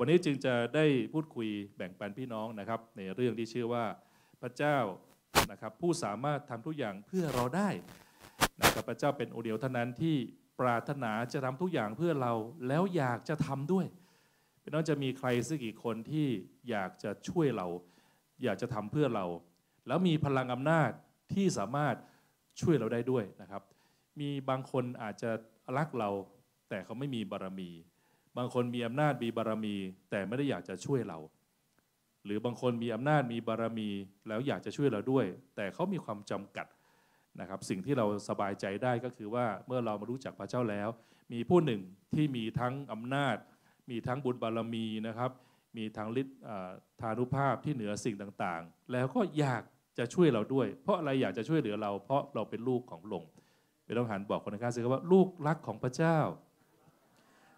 วันนี้จึงจะได้พูดคุยแบ่งปันพี่น้องนะครับ ในเรื่องที่ชื่อว่าพระเจ้านะครับผู้สามารถทำทุกอย่างเพื่อเราได้นะครับพระเจ้าเป็นโอเดียวเท่านั้นที่ปรารถนาจะทำทุกอย่างเพื่อเราแล้วอยากจะทำด้วยพี่น้องจะมีใครสักกี่คนที่อยากจะช่วยเรา อยากจะทำเพื่อเรา แล้วมีพลังอำนาจที่สามารถช่วยเราได้ด้วยนะครับ มีบางคนอาจจะรักเราแต่เขาไม่มีบารมี บางคนมีอำนาจมีบารมี แต่ไม่ได้อยากจะช่วยเรา หรือบางคนมีอำนาจมีบารมี แล้วอยากจะช่วยเราด้วย แต่เขามีความจำกัดนะครับ สิ่งที่เราสบายใจได้ก็คือว่าเมื่อเรามารู้จักพระเจ้าแล้ว มีผู้หนึ่งที่มีทั้งอำนาจ มีทั้งบุญบารมีนะครับ มีทั้งฤทธิ์ทานุภาพที่เหนือสิ่งต่างๆ แล้วก็อยากจะช่วยเราด้วย เพราะอะไรอยากจะช่วยเหลือเรา เพราะเราเป็นลูกของพระองค์ไม่ต้องหันบอกคนข้างสิครับว่าลูกรักของพระเจ้า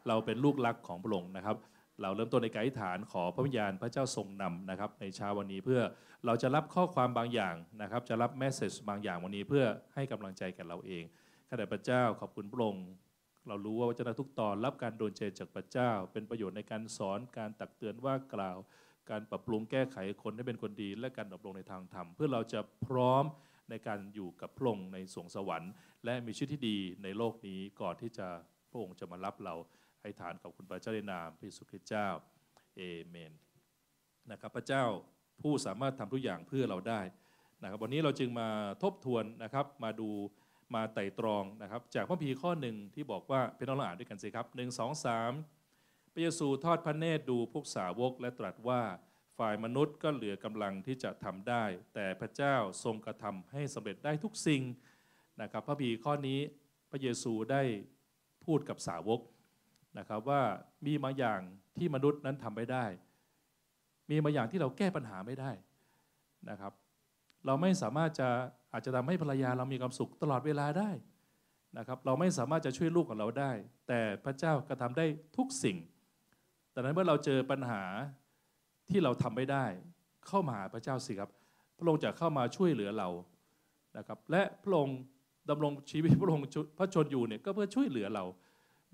เราเป็นลูกรักของพระองค์นะครับ เราเริ่มต้นในการอธิษฐานขอพระวิญญาณพระเจ้าทรงนำนะครับ ในเช้าวันนี้เพื่อเราจะรับข้อความบางอย่างนะครับ จะรับแมสเซจบางอย่างวันนี้เพื่อให้กำลังใจแก่เราเองข้าแต่พระเจ้าขอบคุณพระองค์เรารู้ว่าวัจนะทุกตอนรับการโดนใจจากพระเจ้า เป็นประโยชน์ในการสอนการตักเตือนว่ากล่าว การปรับปรุงแก้ไขคนให้เป็นคนดี และการดำรงในทางธรรม เพื่อเราจะพร้อมในการอยู่กับพระองค์ในสวงสวรรค์ และมีชีวิตที่ดีในโลกนี้ก่อนที่จะพระองค์จะมารับเรา ให้ฐานกับคุณพระเจ้าในนามพระเยซูคริสต์เจ้าเอเมนนะครับพระเจ้าผู้สามารถทำทุกอย่างเพื่อเราได้นะครับวันนี้เราจึงมาทบทวนนะครับมาดูมาไต่ตรองนะครับ จากพระพีข้อหนึ่งที่บอกว่าเป็นน้องอ่านด้วยกันสิครับหนึ่งสองสามพระเยซูทอดพระเนตรดูพวกสาวกและตรัสว่าฝ่ายมนุษย์ก็เหลือกำลังที่จะทำได้ แต่พระเจ้าทรงกระทำให้สำเร็จได้ทุกสิ่งนะครับ พระพีข้อนี้พระเยซูได้พูดกับสาวก นะครับว่ามีบางอย่างที่มนุษย์นั้นทำไม่ได้ มีบางอย่างที่เราแก้ปัญหาไม่ได้นะครับ เราไม่สามารถจะอาจจะทำให้ภรรยาเรามีความสุขตลอดเวลาได้นะครับเราไม่สามารถจะช่วยลูกของเราได้ แต่พระเจ้ากระทาได้ทุกสิ่งแต่นั้นเมื่อเราเจอปัญหาที่เราทำไม่ได้ เข้ามาหาพระเจ้าสิครับ พระองค์จะเข้ามาช่วยเหลือเรานะครับ และพระองค์ดำรงชีวิตพระองค์พระชนอยู่เนี่ยก็เพื่อช่วยเหลือเรา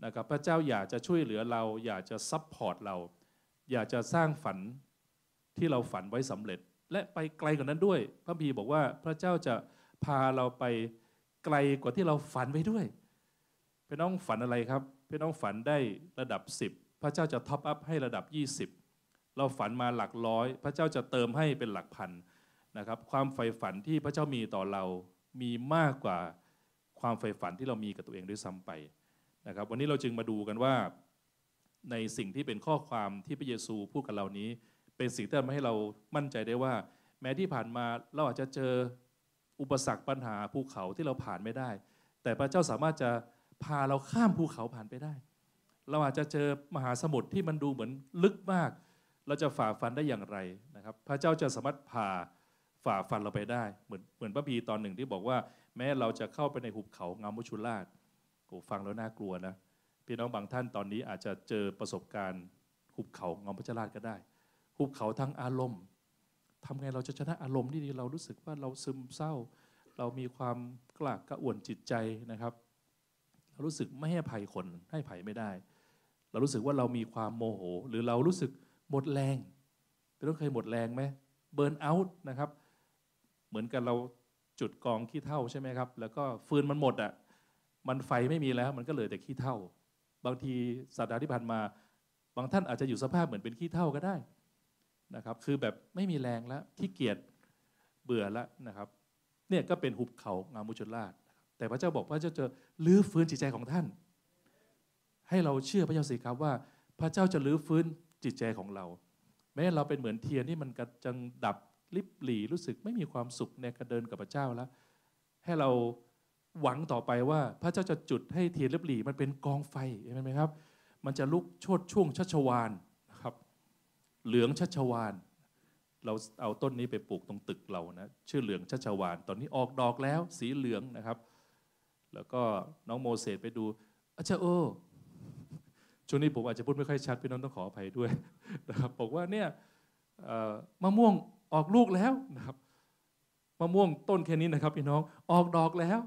นะครับพระเจ้าอยากจะช่วยเหลือเรา อยากจะซับพอร์ตเรา อยากจะสร้างฝันที่เราฝันไว้สำเร็จ และไปไกลกว่านั้นด้วย พระบีบอกว่าพระเจ้าจะพาเราไปไกลกว่าที่เราฝันไว้ด้วยพี่น้องฝันอะไรครับพี่น้องฝันได้ระดับ 10 พระเจ้าจะท็อปอัพให้ระดับ 20 เราฝันมาหลักร้อย พระเจ้าจะเติมให้เป็นหลักพันนะครับ ความใฝ่ฝันที่พระเจ้ามีต่อเรา มีมากกว่าความใฝ่ฝันที่เรามีกับตัวเองด้วยซ้ำไป นะครับ วันนี้เราจึงมาดูกันว่า ในสิ่งที่เป็นข้อความที่พระเยซูพูดกับเรานี้ เป็นสิ่งที่ทำให้เรามั่นใจได้ว่า แม้ที่ผ่านมาเราอาจจะเจออุปสรรคปัญหาภูเขาที่เราผ่านไม่ได้ แต่พระเจ้าสามารถจะพาเราข้ามภูเขาผ่านไปได้ เราอาจจะเจอมหาสมุทรที่มันดูเหมือนลึกมาก เราจะฝ่าฟันได้อย่างไรนะครับ พระเจ้าจะสามารถพาฝ่าฟันเราไปได้ เหมือนเหมือนพระพีตอนหนึ่งที่บอกว่า แม้เราจะเข้าไปในหุบเขางามุชุลาช โอ้ฟังแล้วน่ากลัวนะ พี่น้องบางท่านตอนนี้อาจจะเจอประสบการณ์หุบเขางามุชุลาชก็ได้หุบเขาทั้งอารมณ์ทำไงเราจะชนะอารมณ์ที่เรารู้สึกว่าเราซึมเศร้า เรามีความกล้ากระอ่วนจิตใจนะครับ เรารู้สึกไม่ให้ภัยคนให้ภัยไม่ได้ เรารู้สึกว่าเรามีความโมโห หรือเรารู้สึกหมดแรงเป็นต้องเคยหมดแรงไหมเบิร์นเอาท์นะครับ เหมือนกันเราจุดกองขี้เท่าใช่ไหมครับ แล้วก็ฟืนมันหมดอะ่ะ มันไฟไม่มีแล้ว มันก็เหลือแต่ขี้เท่า บางทีสัปดาห์ที่ผ่านมา บางท่านอาจจะอยู่สภาพเหมือนเป็นขี้เท่าก็ได้นะครับ คือแบบไม่มีแรงแล้วขี้เกียจเบื่อแล้วนะครับ เนี่ยก็เป็นหุบเขางามุชลาดแต่พระเจ้าบอกพระเจ้าจะลื้อฟื้นจิตใจของท่าน ให้เราเชื่อพระเจ้าสิครับว่า พระเจ้าจะลื้อฟื้นจิตใจของเรา แม้เราเป็นเหมือนเทียนที่มันกระจังดับลิบหลีรู้สึกไม่มีความสุขในการเดินกับพระเจ้าแล้ว ให้เรา หวังต่อไปว่าพระเจ้าจะจุดให้เทียนเลิบหลีมันเป็นกองไฟเห็นไหมครับ มันจะลุกโชดช่วงชัชวานะครับ เหลืองชัชวาน เราเอาต้นนี้ไปปลูกตรงตึกเรานะชื่อเหลืองชัชวาน ตอนนี้ออกดอกแล้วสีเหลืองนะครับ แล้วก็น้องโมเสสไปดูอาจารย์โอช่วงนี้ผมอาจจะพูดไม่ค่อยชัดพี่น้องต้องขออภัยด้วยนะครับบอกว่าเนี่ยมะม่วงออกลูกแล้วนะครับมะม่วงต้นแค่นี้นะครับพี่น้องออกดอกแล้ว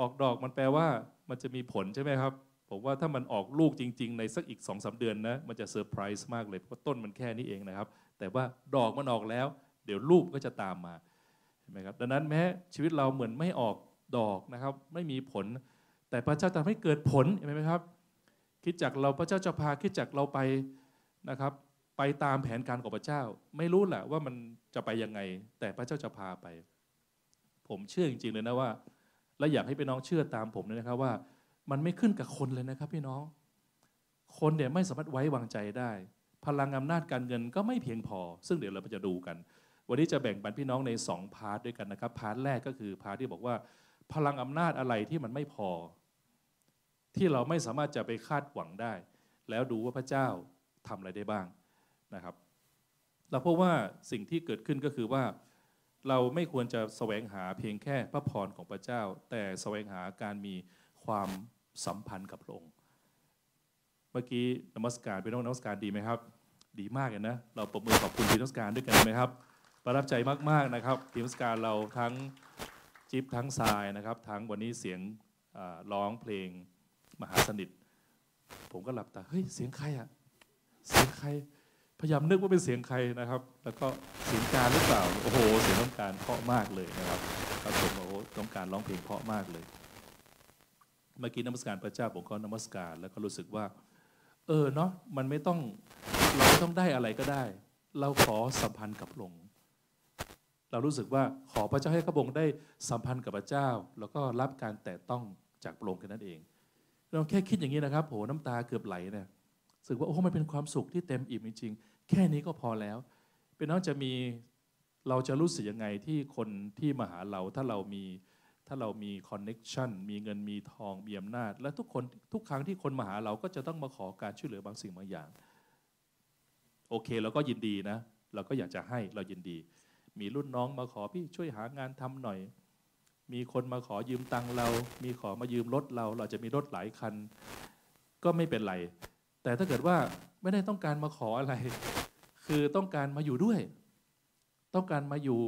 ออกดอกมันแปลว่ามันจะมีผลใช่ไหมครับ ผมว่าถ้ามันออกลูกจริง ๆ ในสักอีกสองสาเดือนนะ มันจะเซอร์ไพรส์มากเลย เพราะต้นมันแค่นี้เองนะครับ แต่ว่าดอกมันออกแล้ว เดี๋ยวลูกก็จะตามมาเห็นไหมครับดังนั้นแม้ชีวิตเราเหมือนไม่ออกดอกนะครับ ไม่มีผล แต่พระเจ้าทำให้เกิดผลเห็นไหมครับ คิดจากเราพระเจ้าจะพาคิดจากเราไปนะครับไปตามแผนการของพระเจ้า ไม่รู้แหละว่ามันจะไปยังไง แต่พระเจ้าจะพาไป ผมเชื่อจริงๆเลยนะว่า และอยากให้พี่น้องเชื่อตามผมเลยนะครับว่ามันไม่ขึ้นกับคนเลยนะครับ พี่น้อง คนเนี่ยไม่สามารถไว้วางใจได้ พลังอำนาจการเงินก็ไม่เพียงพอ ซึ่งเดี๋ยวเราจะดูกัน วันนี้จะแบ่งปันพี่น้องใน 2 part ด้วยกันนะครับ part แรกก็คือ part ที่บอกว่า พลังอำนาจอะไรที่มันไม่พอ ที่เราไม่สามารถจะไปคาดหวังได้ แล้วดูว่าพระเจ้าทำอะไรได้บ้างนะครับเราพบว่าสิ่งที่เกิดขึ้นก็คือว่า เราไม่ควรจะแสวงหาเพียงแค่พระพรของพระเจ้า แต่แสวงหาการมีความสัมพันธ์กับพระองค์ เมื่อกี้นมัสการเป็นน้องนมัสการดีไหมครับ ดีมากเลยนะ เราประมือขอบคุณทีมนมัสการด้วยกันไหมครับประทับใจมากๆนะครับทีมนมัสการเราทั้งจิ๊บทั้งทรายนะครับ ทั้งวันนี้เสียงร้องเพลงมหาสนิท ผมก็หลับตาเฮ้ยเสียงใครอะเสียงใคร พยายามนึกว่าเป็นเสียงใครนะครับ แล้วก็เสียงการหรือเปล่า โอ้โห เสียงต้องการเพาะมากเลยนะครับครับผมโอ้โหต้องการร้องเพลงเพาะมากเลย เมื่อกี้นมัสการพระเจ้าผมก็นมัสการ แล้วก็รู้สึกว่า เออเนาะ มันไม่ต้อง เราไม่ต้องได้อะไรก็ได้ เราขอสัมพันธ์กับพระองค์ เรารู้สึกว่าขอพระเจ้าให้ข้าพงได้สัมพันธ์กับพระเจ้า แล้วก็รับการแตะต้องจากพระองค์แค่นั้นเอง เราแค่คิดอย่างนี้นะครับ โห น้ำตาเกือบไหลเนี่ยรู้สึกว่า โอ้ มันเป็นความสุขที่เต็มอิ่มจริงๆ แค่นี้ก็พอแล้วเป็นน้องจะมีเราจะรู้สึกยังไงที่คนที่มาหาเราถ้าเรามีถ้าเรามีคอนเน็ชันมีเงินมีทองมีอำนาจ และทุกคนทุกครั้งที่คนมาหาเราก็จะต้องมาขอการช่วยเหลือบางสิ่งบางอย่าง โอเคเราก็ยินดีนะ เราก็อยากจะให้เรายินดี มีรุ่นน้องมาขอพี่ช่วยหางานทำหน่อย มีคนมาขอยืมตังเรา มีขอมายืมรถเรา เราจะมีรถหลายคัน ก็ไม่เป็นไร แต่ถ้าเกิดว่าไม่ได้ต้องการมาขออะไร คือต้องการมาอยู่ด้วย ต้องการมาอยู่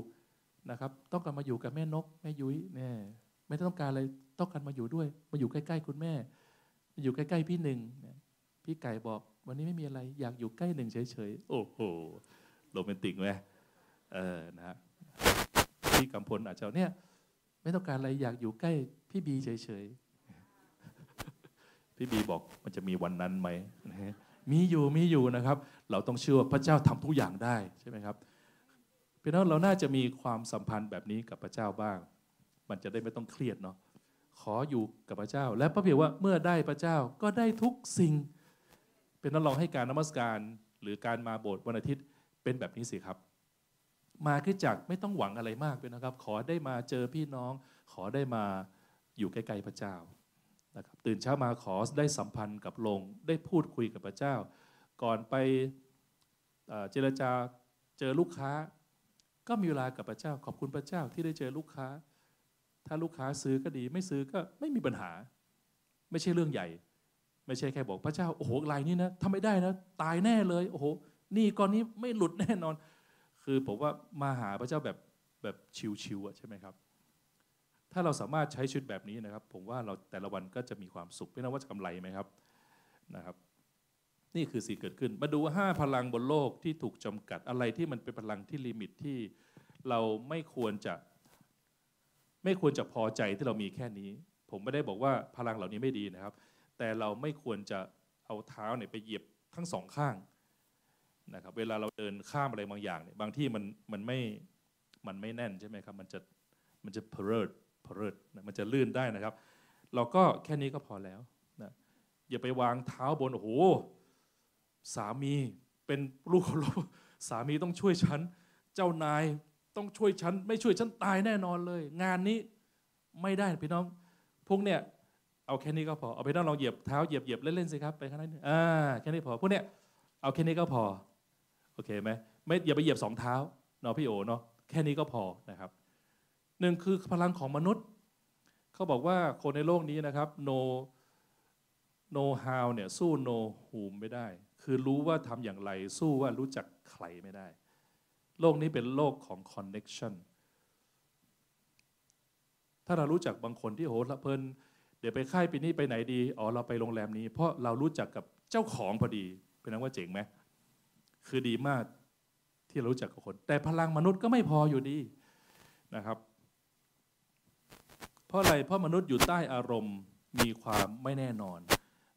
นะครับ ต้องการมาอยู่กับแม่นกแม่ยุ้ยเนี่ยไม่ต้องการอะไรต้องการมาอยู่ด้วย มาอยู่ใกล้ๆคุณแม่มาอยู่ใกล้ๆพี่หนึ่งพี่ไก่บอก วันนี้ไม่มีอะไร อยากอยู่ใกล้หนึ่งเฉยๆโอ้โหโรแมนติกไหมเออนะฮะพี่กำพลอาจจะเนี่ย ไม่ต้องการอะไรอยากอยู่ใกล้พี่บีเฉยๆ พี่บีบอกมันจะมีวันนั้นไหมมีอยู่มีอยู่นะครับ เราต้องเชื่อว่าพระเจ้าทำทุกอย่างได้ใช่ไหมครับพี่น้องเราน่าจะมีความสัมพันธ์แบบนี้กับพระเจ้าบ้าง มันจะได้ไม่ต้องเครียดเนาะขออยู่กับพระเจ้า และพระเพียว่าเมื่อได้พระเจ้าก็ได้ทุกสิ่ง เป็นนักลองให้การนมัสการหรือการมาโบสถ์วันอาทิตย์เป็นแบบนี้สิครับ มาขึ้นจากไม่ต้องหวังอะไรมากเลยนะครับ ขอได้มาเจอพี่น้อง ขอได้มาอยู่ใกล้ๆพระเจ้า นะครับตื่นเช้ามาขอได้สัมพันธ์กับลง ได้พูดคุยกับพระเจ้า ก่อนไปเจรจาเจอลูกค้า ก็มีเวลากับพระเจ้า ขอบคุณพระเจ้าที่ได้เจอลูกค้า ถ้าลูกค้าซื้อก็ดีไม่ซื้อก็ไม่มีปัญหา ไม่ใช่เรื่องใหญ่ ไม่ใช่แค่บอกพระเจ้าโอ้โหลายนี้นะทำไม่ได้นะตายแน่เลยโอ้โหนี่ก้อนนี้ไม่หลุดแน่นอน คือผมว่ามาหาพระเจ้าแบบแบบชิวๆใช่ไหมครับ ถ้าเราสามารถใช้ชีวิตแบบนี้นะครับ ผมว่าเราแต่ละวันก็จะมีความสุขไม่น่าว่าจะกำไรไหมครับนะครับ นี่คือสิ่งเกิดขึ้น มาดูห้าพลังบนโลกที่ถูกจำกัดอะไรที่มันเป็นพลังที่ลิมิตที่เราไม่ควรจะ ไม่ควรจะพอใจที่เรามีแค่นี้ ผมไม่ได้บอกว่าพลังเหล่านี้ไม่ดีนะครับ แต่เราไม่ควรจะเอาเท้าเนี่ยไปเหยียบทั้งสองข้างนะครับเวลาเราเดินข้ามอะไรบางอย่างเนี่ยบางที่มันมันไม่มันไม่แน่นใช่ไหมครับ มันจะมันจะเพลิด พลิดมันจะลื่นได้นะครับ เราก็แค่นี้ก็พอแล้วนะอย่าไปวางเท้าบนโอ้โหสามีเป็นลูกของสามีต้องช่วยฉัน เจ้านายต้องช่วยฉัน ไม่ช่วยฉันตายแน่นอนเลย งานนี้ไม่ได้พี่น้อง พวกเนี้ยเอาแค่นี้ก็พอเอาไปนั่งลองเหยียบเท้าเหยียบเหยียบเล่นๆสิครับไปข้างในอ่าแค่นี้พอพวกเนี้ยเอาแค่นี้ก็พอโอเคไหมไม่อย่าไปเหยียบสองเท้าเนาะพี่โอเนาะแค่นี้ก็พอนะครับ หนึ่งคือพลังของมนุษย์ เขาบอกว่าคนในโลกนี้นะครับ no no how เนี่ยสู้ no whom ไม่ได้ คือรู้ว่าทำอย่างไร สู้ว่ารู้จักใครไม่ได้ โลกนี้เป็นโลกของคอนเน็ชันถ้าเรารู้จักบางคนที่โหละเพลินเดี๋ยวไปค่ายปีนี้ไปไหนดี อ๋อเราไปโรงแรมนี้ เพราะเรารู้จักกับเจ้าของพอดี เป็นนั้นว่าเจ๋งไหม คือดีมากที่เรารู้จักกับคน แต่พลังมนุษย์ก็ไม่พออยู่ดีนะครับ เพราะอะไรเพราะมนุษย์อยู่ใต้อารมณ์มีความไม่แน่นอน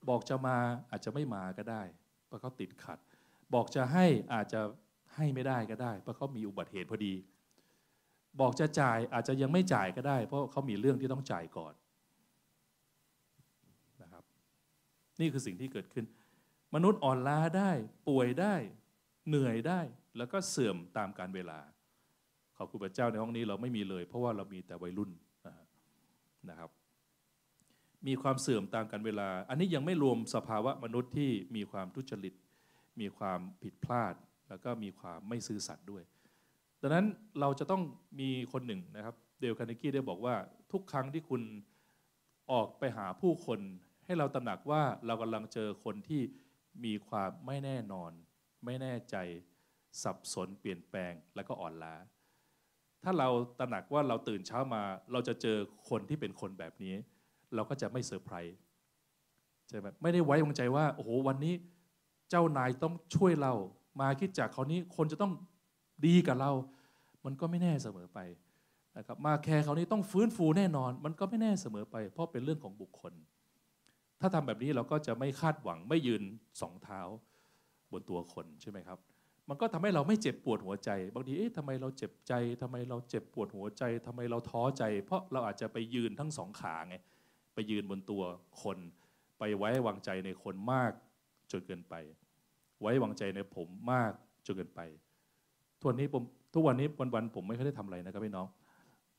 บอกจะมาอาจจะไม่มาก็ได้ เพราะเขาติดขัด บอกจะให้อาจจะให้ไม่ได้ก็ได้ เพราะเขามีอุบัติเหตุพอดี บอกจะจ่ายอาจจะยังไม่จ่ายก็ได้ เพราะเขามีเรื่องที่ต้องจ่ายก่อนนะครับ นี่คือสิ่งที่เกิดขึ้น มนุษย์อ่อนล้าได้ป่วยได้ เหนื่อยได้แล้วก็เสื่อมตามการเวลาขอบคุณพระเจ้าในห้องนี้เราไม่มีเลย เพราะว่าเรามีแต่วัยรุ่น นะครับ มีความเสื่อมตามการเวลา อันนี้ยังไม่รวมสภาวะมนุษย์ที่มีความทุจริต มีความผิดพลาด แล้วก็มีความไม่ซื่อสัตย์ด้วย ดังนั้นเราจะต้องมีคนหนึ่งนะครับเดลคานิกี้ได้บอกว่าทุกครั้งที่คุณออกไปหาผู้คน ให้เราตระหนักว่าเรากำลังเจอคนที่มีความไม่แน่นอน ไม่แน่ใจ สับสนเปลี่ยนแปลงแล้วก็อ่อนล้า ถ้าเราตระหนักว่าเราตื่นเช้ามา เราจะเจอคนที่เป็นคนแบบนี้ เราก็จะไม่เซอร์ไพรส์ใช่ไหมไม่ได้ไว้วางใจว่าโอ้โหวันนี้เจ้านายต้องช่วยเรา มาคิดจากเขานี้คนจะต้องดีกับเรา มันก็ไม่แน่เสมอไปนะครับมาแคร์เขานี้ต้องฟื้นฟูแน่นอน มันก็ไม่แน่เสมอไป เพราะเป็นเรื่องของบุคคล ถ้าทำแบบนี้เราก็จะไม่คาดหวังไม่ยืนสองเท้าบนตัวคนใช่ไหมครับ มันก็ทำให้เราไม่เจ็บปวดหัวใจ บางทีเอ๊ะทำไมเราเจ็บใจทำไมเราเจ็บปวดหัวใจทำไมเราท้อใจ เพราะเราอาจจะไปยืนทั้งสองขาไงไปยืนบนตัวคน ไปไว้วางใจในคนมากจนเกินไป ไว้วางใจในผมมากจนเกินไปทุกวันนี้ผมทุกวันนี้วันๆผมไม่ค่อยได้ทำอะไรนะครับพี่น้อง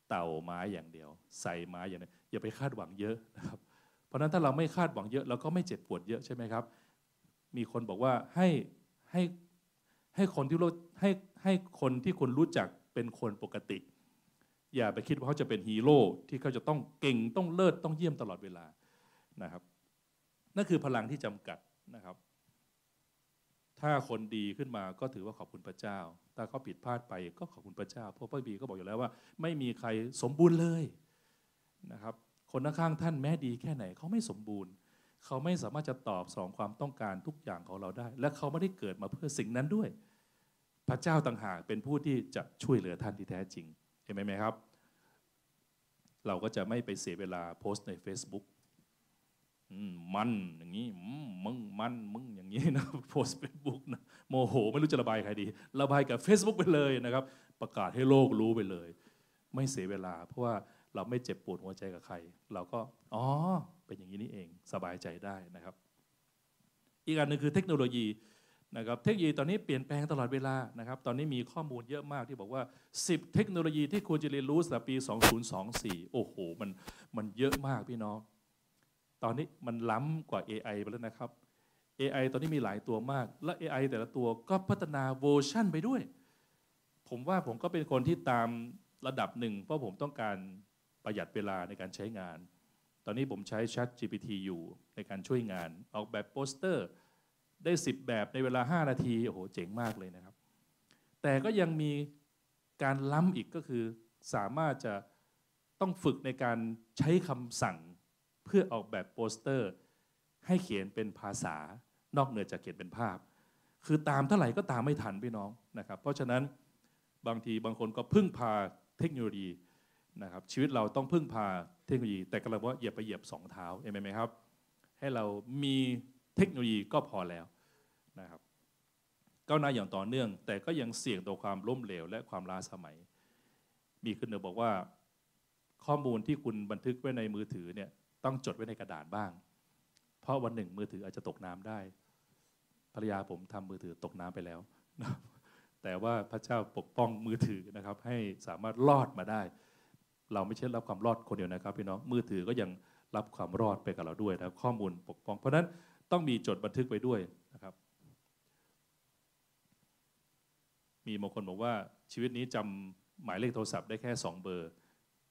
เต่าไม้อย่างเดียว ใส่ไม้อย่างเดียวอย่าไปคาดหวังเยอะนะครับ เพราะนั้นถ้าเราไม่คาดหวังเยอะเราก็ไม่เจ็บปวดเยอะใช่ไหมครับ มีคนบอกว่าให้ให้ ให้คนที่รู้ให้ให้คนที่คุณรู้จักเป็นคนปกติ อย่าไปคิดว่าเขาจะเป็นฮีโร่ที่เขาจะต้องเก่งต้องเลิศต้องเยี่ยมตลอดเวลานะครับนั่นคือพลังที่จำกัดนะครับ ถ้าคนดีขึ้นมาก็ถือว่าขอบคุณพระเจ้า ถ้าเขาผิดพลาดไปก็ขอบคุณพระเจ้า เพราะพระบีก็บอกอยู่แล้วว่า ไม่มีใครสมบูรณ์เลยนะครับ คนข้างๆท่านแม้ดีแค่ไหนเขาไม่สมบูรณ์ เขาไม่สามารถจะตอบสองความต้องการทุกอย่างของเราได้ และเขาไม่ได้เกิดมาเพื่อสิ่งนั้นด้วย พระเจ้าต่างหากเป็นผู้ที่จะช่วยเหลือท่านที่แท้จริงเห็นไหมครับ เราก็จะไม่ไปเสียเวลาโพสต์ใน Facebook มันอย่างนี้มึงมันมึงอย่างนี้นะโพสเฟซบุ๊กนะโมโห ไม่รู้จะระบายใครดี ระบายกับ Facebook ไปเลยนะครับ ประกาศให้โลกรู้ไปเลย ไม่เสียเวลา เพราะว่าเราไม่เจ็บปวดหัวใจกับใคร เราก็ อ๋อ เป็นอย่างนี้นี่เองสบายใจได้นะครับ อีกอันหนึ่งคือเทคโนโลยีนะครับเทคโนโลยีตอนนี้เปลี่ยนแปลงตลอดเวลานะครับตอนนี้มีข้อมูลเยอะมากที่บอกว่า 10 เทคโนโลยีที่ควรจะเรียนรู้สำหรับปี 2024 โอ้โหมันมันเยอะมากพี่น้อง ตอนนี้มันล้ำกว่า AI ไปแล้วนะครับ AI ตอนนี้มีหลายตัวมาก และ AI แต่ละตัวก็พัฒนาเวอร์ชั่นไปด้วย ผมว่าผมก็เป็นคนที่ตามระดับหนึ่งเพราะผมต้องการประหยัดเวลาในการใช้งาน ตอนนี้ผมใช้ Chat GPT อยู่ในการช่วยงาน ออกแบบโปสเตอร์ได้ 10 แบบในเวลา 5 นาทีโอ้โหเจ๋งมากเลยนะครับ แต่ก็ยังมีการล้ำอีกก็คือ สามารถจะต้องฝึกในการใช้คำสั่งเพื่อออกแบบโปสเตอร์ ให้เขียนเป็นภาษานอกเหนือจากเขียนเป็นภาพ คือตามเท่าไหร่ก็ตามไม่ทันพี่น้องนะครับ เพราะฉะนั้นบางทีบางคนก็พึ่งพาเทคโนโลยี นะครับชีวิตเราต้องพึ่งพาเทคโนโลยี แต่กราว่าเหยียบไปเหยียบสองเท้าเห็นไหมครับ ให้เรามีเทคโนโลยีก็พอแล้วนะครับก้าวหน้าอย่างต่อเนื่อง แต่ก็ยังเสี่ยงต่อความล้มเหลวและความล้าสมัย มีขึ้นเนอบอกว่า ข้อมูลที่คุณบันทึกไว้ในมือถือเนี่ยต้องจดไว้ในกระดาษบ้าง เพราะวันหนึ่งมือถืออาจจะตกน้ำได้ ภรรยาผมทำมือถือตกน้ำไปแล้ว แต่ว่าพระเจ้าปกป้องมือถือนะครับให้สามารถรอดมาได้ เราไม่ใช่รับความรอดคนเดียวนะครับพี่น้องมือถือก็ยังรับความรอดไปกับเราด้วยนะข้อมูลปกป้อง เพราะนั้นต้องมีจดบันทึกไว้ด้วยนะครับ มีบางคนบอกว่าชีวิตนี้จำหมายเลขโทรศัพท์ได้แค่สองเบอร์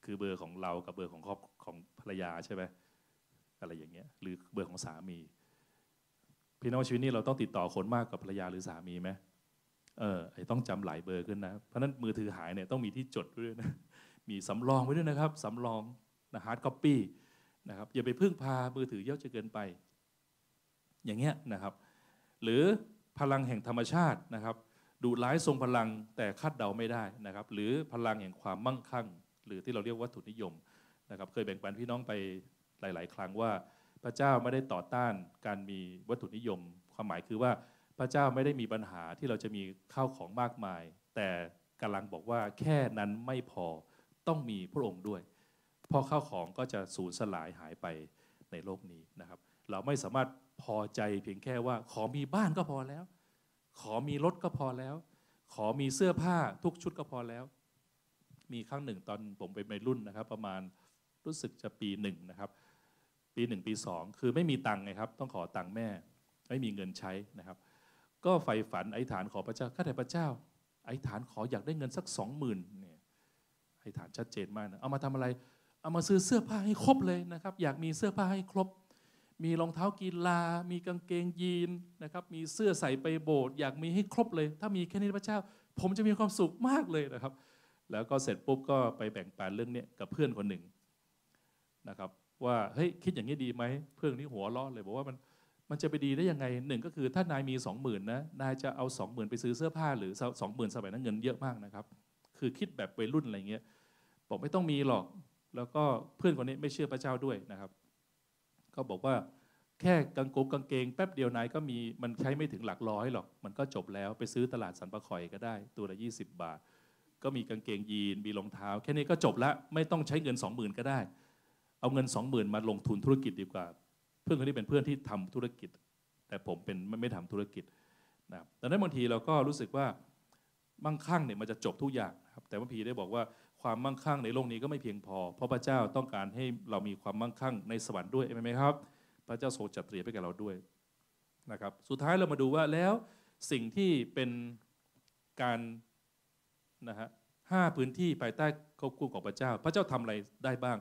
คือเบอร์ของเรากับเบอร์ของครอบของภรรยาใช่ไหมอะไรอย่างเงี้ยหรือเบอร์ของสามี พี่น้องชีวิตนี้เราต้องติดต่อคนมากกับภรรยาหรือสามีไหมเออไอต้องจำหลายเบอร์ขึ้นนะ เพราะนั้นมือถือหายเนี่ยต้องมีที่จดด้วยนะ มีสำรองไว้ด้วยนะครับสำรองนะ hard copy นะครับอย่าไปพึ่งพามือถือเยอะจนเกินไป อย่างเงี้ยนะครับ หรือพลังแห่งธรรมชาตินะครับดุร้ายทรงพลังแต่คาดเดาไม่ได้นะครับ หรือพลังแห่งความมั่งคั่ง หรือที่เราเรียกวัตถุนิยมนะครับ เคยแบ่งปันพี่น้องไปหลาย ๆ ครั้งว่า พระเจ้าไม่ได้ต่อต้านการมีวัตถุนิยม ความหมายคือว่าพระเจ้าไม่ได้มีปัญหาที่เราจะมีข้าวของมากมาย แต่กำลังบอกว่าแค่นั้นไม่พอ ต้องมีพระองค์ด้วยเพราะข้าวของก็จะสูญสลายหายไปในโลกนี้นะครับ เราไม่สามารถพอใจเพียงแค่ว่าขอมีบ้านก็พอแล้ว ขอมีรถก็พอแล้ว ขอมีเสื้อผ้าทุกชุดก็พอแล้ว มีครั้งหนึ่งตอนผมเป็นวัยรุ่นนะครับ ประมาณรู้สึกจะปีหนึ่งนะครับ ปีหนึ่งปีสองคือไม่มีตังค์ไงครับ ต้องขอตังค์แม่ ไม่มีเงินใช้นะครับ ก็ใฝ่ฝันไอ้ฐานขอพระเจ้าข้าแต่พระเจ้า ไอ้ฐานขออยากได้เงินสักสองหมื่น เนี่ยไอ้ฐานชัดเจนมากนะเอามาทำอะไร เอามาซื้อเสื้อผ้าให้ครบเลยนะครับ อยากมีเสื้อผ้าให้ครบ มีรองเท้ากีฬา มีกางเกงยีนนะครับ มีเสื้อใส่ไปโบสถ์อยากมีให้ครบเลย ถ้ามีแค่นี้พระเจ้า ผมจะมีความสุขมากเลยนะครับ แล้วก็เสร็จปุ๊บก็ไปแบ่งปันเรื่องนี้กับเพื่อนคนหนึ่งนะครับ ว่าเฮ้ยคิดอย่างนี้ดีไหมเพื่อนนี่หัวล้อเลยบอกว่ามันมันจะไปดีได้ยังไงหนึ่งก็คือถ้านายมีสองหมื่นนะนายจะเอาสองหมื่นไปซื้อเสื้อผ้าหรือสองหมื่นสมัยนั้นเงินเยอะมากนะครับ คือคิดแบบวัยรุ่นอะไรเงี้ย บอกไม่ต้องมีหรอก แล้วก็เพื่อนคนนี้ไม่เชื่อพระเจ้าด้วยนะครับ ก็บอกว่าแค่กางกงกางเกงแป๊บเดียวนายก็มีมันใช้ไม่ถึงหลักร้อยหรอก มันก็จบแล้วไปซื้อตลาดสันปะคอยก็ได้ ตัวละ 20 บาท ก็มีกางเกงยีนมีรองเท้า แค่นี้ก็จบละไม่ต้องใช้เงิน 20,000 ก็ได้ เอาเงิน 20,000 มาลงทุนธุรกิจดีกว่า เพื่อนคนนี้เป็นเพื่อนที่ทำธุรกิจ แต่ผมเป็นไม่ไม่ทำธุรกิจนะครับดังนั้นบางทีเราก็รู้สึกว่ามั่งคั่งเนี่ยมันจะจบทุกอย่างครับแต่บางทีได้บอกว่า ความมั่งคั่งในโลกนี้ก็ไม่เพียงพอ เพราะพระเจ้าต้องการให้เรามีความมั่งคั่งในสวรรค์ด้วยใช่ไหมครับ พระเจ้าทรงจัดเตรียมให้แก่เราด้วยนะครับ สุดท้ายเรามาดูว่าแล้วสิ่งที่เป็นการนะฮะห้าพื้นที่ภายใต้ควบคุมของพระเจ้า พระเจ้าทำอะไรได้บ้าง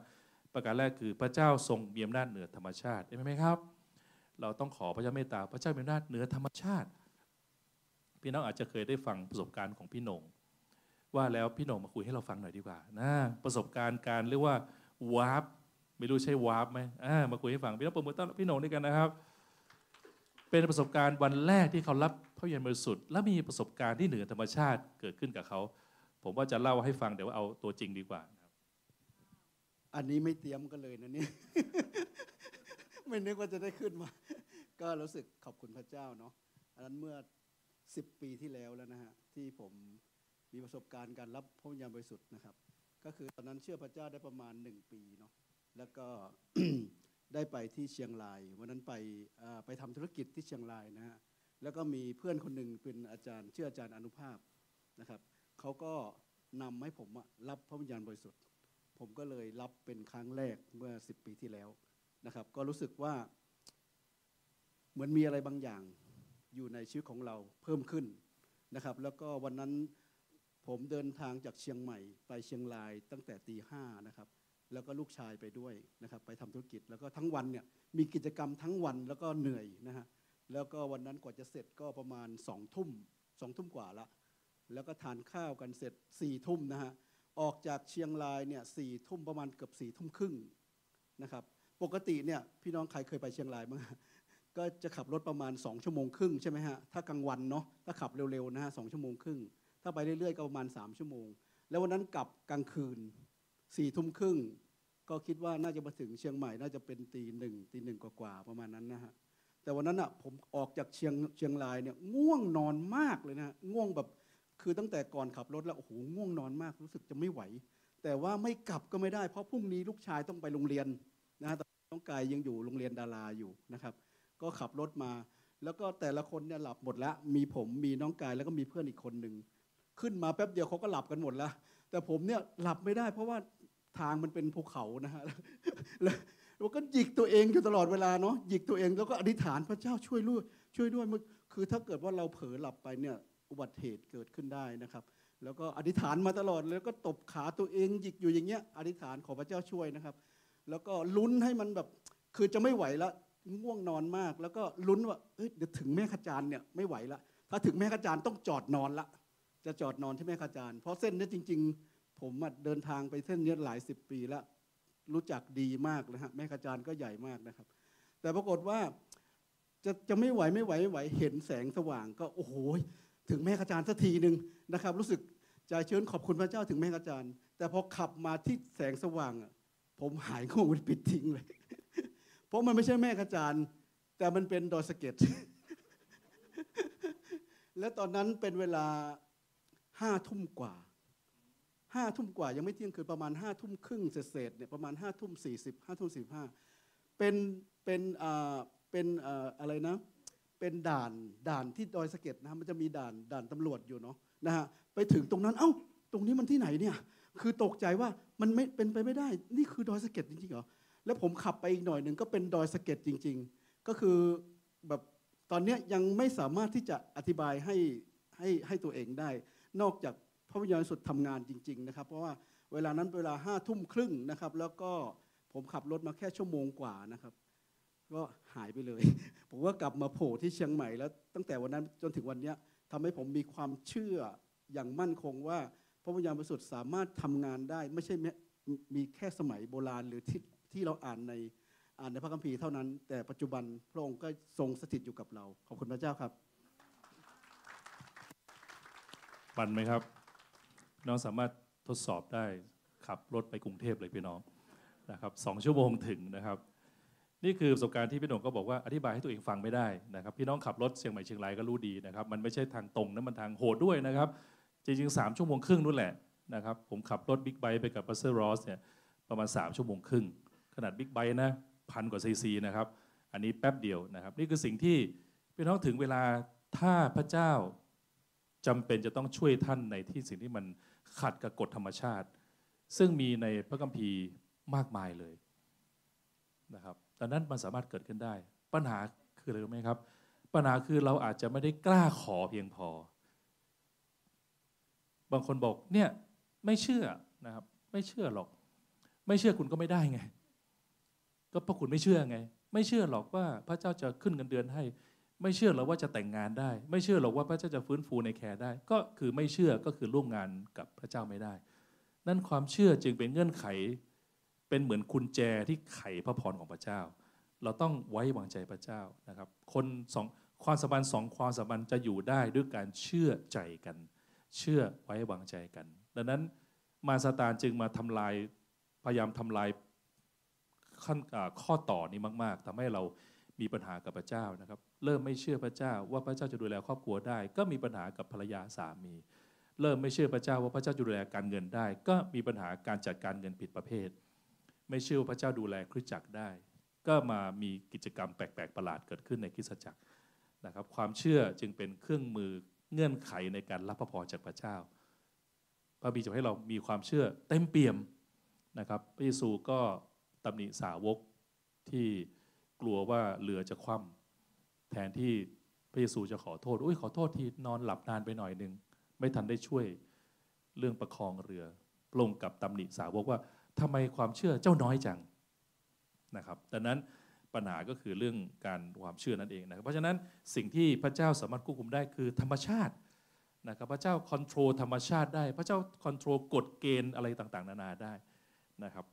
ประการแรกคือพระเจ้าทรงมีอำนาจเหนือธรรมชาติใช่ไหมครับ เราต้องขอพระเจ้าเมตตา พระเจ้ามีอำนาจเหนือธรรมชาติ พี่น้องอาจจะเคยได้ฟังประสบการณ์ของพี่หนง ว่าแล้วพี่หนงมาคุยให้เราฟังหน่อยดีกว่านะประสบการณ์การเรียกว่าวาร์ปไม่รู้ใช่วาร์ปไหมมาคุยให้ฟังพี่น้องประมือต้อนพี่หนงด้วยกันนะครับ เป็นประสบการณ์วันแรกที่เขารับพระเยซูบริสุทธิ์และมีประสบการณ์ที่เหนือธรรมชาติเกิดขึ้นกับเขา ผมว่าจะเล่าให้ฟังเดี๋ยวเอาตัวจริงดีกว่าอันนี้ไม่เตรียมกันเลยนะเนี่ยไม่นึกว่าจะได้ขึ้นมา ก็รู้สึกขอบคุณพระเจ้าเนาะอันนั้นเมื่อสิบปีที่แล้วแล้วนะฮะที่ผม มีประสบการณ์การรับพระวิญญาณบริสุทธิ์นะครับ ก็คือตอนนั้นเชื่อพระเจ้าได้ประมาณหนึ่งปีเนาะแล้วก็ได้ไปที่เชียงรายวันนั้นไปไปทำธุรกิจที่เชียงรายนะฮะแล้วก็มีเพื่อนคนหนึ่งเป็นอาจารย์เชื่ออาจารย์อนุภาพนะครับเขาก็นำให้ผมรับพระวิญญาณบริสุทธิ์ ผมก็เลยรับเป็นครั้งแรกเมื่อสิบปีที่แล้วนะครับ ก็รู้สึกว่าเหมือนมีอะไรบางอย่างอยู่ในชีวิตของเราเพิ่มขึ้นนะครับ แล้วก็วันนั้น ผมเดินทางจากเชียงใหม่ ไปเชียงรายตั้งแต่ตีห้านะครับ แล้วก็ลูกชายไปด้วยนะครับ ไปทำธุรกิจแล้วก็ทั้งวันเนี่ยมีกิจกรรมทั้งวันแล้วก็เหนื่อยนะฮะแล้วก็วันนั้นกว่าจะเสร็จก็ประมาณสองทุ่มสองทุ่มกว่าละแล้วก็ทานข้าวกันเสร็จสี่ทุ่มนะฮะออกจากเชียงรายเนี่ยสี่ทุ่มประมาณเกือบสี่ทุ่มครึ่งนะครับปกติเนี่ยพี่น้องใครเคยไปเชียงรายบ้างก็จะขับรถประมาณสองชั่วโมงครึ่งใช่ไหมฮะถ้ากลางวันเนาะถ้าขับเร็วๆนะฮะสองชั่วโมงครึ่ง ถ้าไปเรื่อยๆก็ประมาณสามชั่วโมง แล้ววันนั้นกลับกลางคืนสี่ทุ่มครึ่งก็คิดว่าน่าจะมาถึงเชียงใหม่น่าจะเป็นตีหนึ่งตีหนึ่งกว่าๆประมาณนั้นนะฮะแต่วันนั้นอะผมออกจากเชียงเชียงรายเนี่ยง่วงนอนมากเลยนะง่วงแบบคือตั้งแต่ก่อนขับรถแล้วโอ้โหง่วงนอนมากรู้สึกจะไม่ไหว แต่ว่าไม่กลับก็ไม่ได้ เพราะพรุ่งนี้ลูกชายต้องไปโรงเรียนนะฮะต้องกายยังอยู่โรงเรียนดาราอยู่นะครับก็ขับรถมา แล้วก็แต่ละคนเนี่ยหลับหมดแล้วมีผมมีน้องกายแล้วก็มีเพื่อนอีกคนหนึ่ง ขึ้นมาแป๊บเดียวเขาก็หลับกันหมดแล้ว แต่ผมเนี่ยหลับไม่ได้ เพราะว่าทางมันเป็นภูเขานะฮะแล้วเราก็หยิกตัวเองอยู่ตลอดเวลาเนาะหยิกตัวเองแล้วก็อธิษฐานพระเจ้าช่วยด้วยช่วยด้วยคือถ้าเกิดว่าเราเผลอหลับไปเนี่ยอุบัติเหตุเกิดขึ้นได้นะครับ แล้วก็อธิษฐานมาตลอดแล้วก็ตบขาตัวเองหยิกอยู่อย่างเงี้ยอธิษฐานขอพระเจ้าช่วยนะครับ แล้วก็ลุ้นให้มันแบบคือจะไม่ไหวละง่วงนอนมาก แล้วก็ลุ้นว่าเอ้ยเดี๋ยวถึงแม่ขจานเนี่ยไม่ไหวละถ้าถึงแม่ขจานต้องจอดนอนละ จะจอดนอนที่แม่ขจานเพราะเส้นนี้จริง ๆ ผมเดินทางไปเส้นนี้หลายสิบปีแล้ว รู้จักดีมากนะฮะแม่ขจารย์ก็ใหญ่มากนะครับ แต่ปรากฏว่าจะจะไม่ไหวไม่ไหวไม่ไหวเห็นแสงสว่างก็โอ้โหถึงแม่ขจารย์สักทีหนึ่งนะครับ รู้สึกใจชื้นขอบคุณพระเจ้าถึงแม่ขจารย์แต่พอขับมาที่แสงสว่างผมหายง่วงมันปิดทิ้งเลย เพราะมันไม่ใช่แม่ขจารย์แต่มันเป็นดอยสะเก็ดและตอนนั้นเป็นเวลา ห้าทุ่มกว่าห้าทุ่มกว่ายังไม่เที่ยงคืนประมาณห้าทุ่มครึ่งเศษเนี่ยประมาณห้าทุ่มสี่สิบห้าทุ่มสี่ห้าเป็นเป็นอ่าเป็นอ่าอะไรนะ เป็นด่านด่านที่ดอยสะเก็ดนะมันจะมีด่านด่านตำรวจอยู่เนาะนะฮะไปถึงตรงนั้นเอ้า ตรงนี้มันที่ไหนเนี่ย คือตกใจว่ามันไม่เป็นไปไม่ได้ นี่คือดอยสะเก็ดจริงๆเหรอแล้วผมขับไปอีกหน่อยหนึ่งก็เป็นดอยสะเก็ดจริง ๆ ก็คือแบบตอนนี้ยังไม่สามารถที่จะอธิบายให้ให้ให้ตัวเองได้ นอกจากพระวิญญาณสุดทำงานจริง ๆ นะครับ เพราะว่าเวลานั้นเวลาห้าทุ่มครึ่งนะครับ แล้วก็ผมขับรถมาแค่ชั่วโมงกว่านะครับ ก็หายไปเลย ผมก็กลับมาโผล่ที่เชียงใหม่แล้ว ตั้งแต่วันนั้นจนถึงวันนี้ยทำให้ผมมีความเชื่ออย่างมั่นคงว่าพระวิญญาณบริสุทธิ์สามารถทำงานได้ ไม่ใช่มีแค่สมัยโบราณหรือที่ที่เราอ่านในอ่านในพระคัมภีร์เท่านั้น แต่ปัจจุบันพระองค์ก็ทรงสถิตอยู่กับเรา ขอบคุณพระเจ้าครับ มันไหมครับ น้องสามารถทดสอบได้ขับรถไปกรุงเทพเลยพี่น้องนะครับสองชั่วโมงถึงนะครับ นี่คือประสบการณ์ที่พี่หนุ่มก็บอกว่าอธิบายให้ตัวเองฟังไม่ได้นะครับ พี่น้องขับรถเชียงใหม่เชียงรายก็รู้ดีนะครับ มันไม่ใช่ทางตรงนะมันทางโหดด้วยนะครับ จริงๆสามชั่วโมงครึ่งนู่นแหละนะครับผมขับรถบิ๊กไบค์ไปกับ pastor รอสเนี่ยประมาณ 3 ชั่วโมงครึ่ง ขนาดบิ๊กไบค์นะพันกว่าซีซีนะครับ อันนี้แป๊บเดียวนะครับ นี่คือสิ่งที่พี่น้องถึงเวลาถ้าพระเจ้า จำเป็นจะต้องช่วยท่านในที่สิ่งที่มันขัดกับกฎธรรมชาติ ซึ่งมีในพระคัมภีร์มากมายเลยนะครับดังนั้นมันสามารถเกิดขึ้นได้ ปัญหาคืออะไรรู้ไหมครับ ปัญหาคือเราอาจจะไม่ได้กล้าขอเพียงพอ บางคนบอกเนี่ยไม่เชื่อนะครับ ไม่เชื่อหรอก ไม่เชื่อคุณก็ไม่ได้ไง ก็เพราะคุณไม่เชื่อไง ไม่เชื่อหรอกว่าพระเจ้าจะขึ้นเงินเดือนให้ ไม่เชื่อหรอกว่าจะแต่งงานได้ ไม่เชื่อหรอกว่าพระเจ้าจะฟื้นฟูในแคร์ได้ ก็คือไม่เชื่อก็คือร่วมงานกับพระเจ้าไม่ได้ นั่นความเชื่อจึงเป็นเงื่อนไข เป็นเหมือนกุญแจที่ไขพระพรของพระเจ้า เราต้องไว้วางใจพระเจ้านะครับ คนสองความสัมพันธ์สองความสัมพันธ์จะอยู่ได้ด้วยการเชื่อใจกัน เชื่อไว้วางใจกัน ดังนั้นมารซาตานจึงมาทำลายพยายามทำลายขั้นข้อต่อนี้มาก ๆทำให้เรามีปัญหากับพระเจ้านะครับ เริ่มไม่เชื่อพระเจ้าว่าพระเจ้าจะดูแลครอบครัวได้ ก็มีปัญหากับภรรยาสามี เริ่มไม่เชื่อพระเจ้าว่าพระเจ้าจะดูแลการเงินได้ ก็มีปัญหาการจัดการเงินผิดประเภท ไม่เชื่อว่าพระเจ้าดูแลคริสตจักรได้ ก็มามีกิจกรรมแปลกๆประหลาดเกิดขึ้นในคริสตจักรนะครับความเชื่อจึงเป็นเครื่องมือเงื่อนไขในการรับพระพรจากพระเจ้า พระบิดาให้เรามีความเชื่อเต็มเปี่ยมนะครับพระเยซูก็ตำหนิสาวกที่กลัวว่าเรือจะคว่ำ แทนที่พระเยซูจะขอโทษอุ้ยขอโทษทีนอนหลับนานไปหน่อยหนึ่งไม่ทันได้ช่วยเรื่องประคองเรือลงกับตำหนิสาวกว่าทำไมความเชื่อเจ้าน้อยจังนะครับดังนั้นปัญหาก็คือเรื่องการความเชื่อนั่นเองนะครับเพราะฉะนั้นสิ่งที่พระเจ้าสามารถควบคุมได้คือธรรมชาตินะครับพระเจ้าคอนโทรลธรรมชาติได้ พระเจ้าคอนโทรลกฎเกณฑ์อะไรต่างๆ นานาได้นะครับ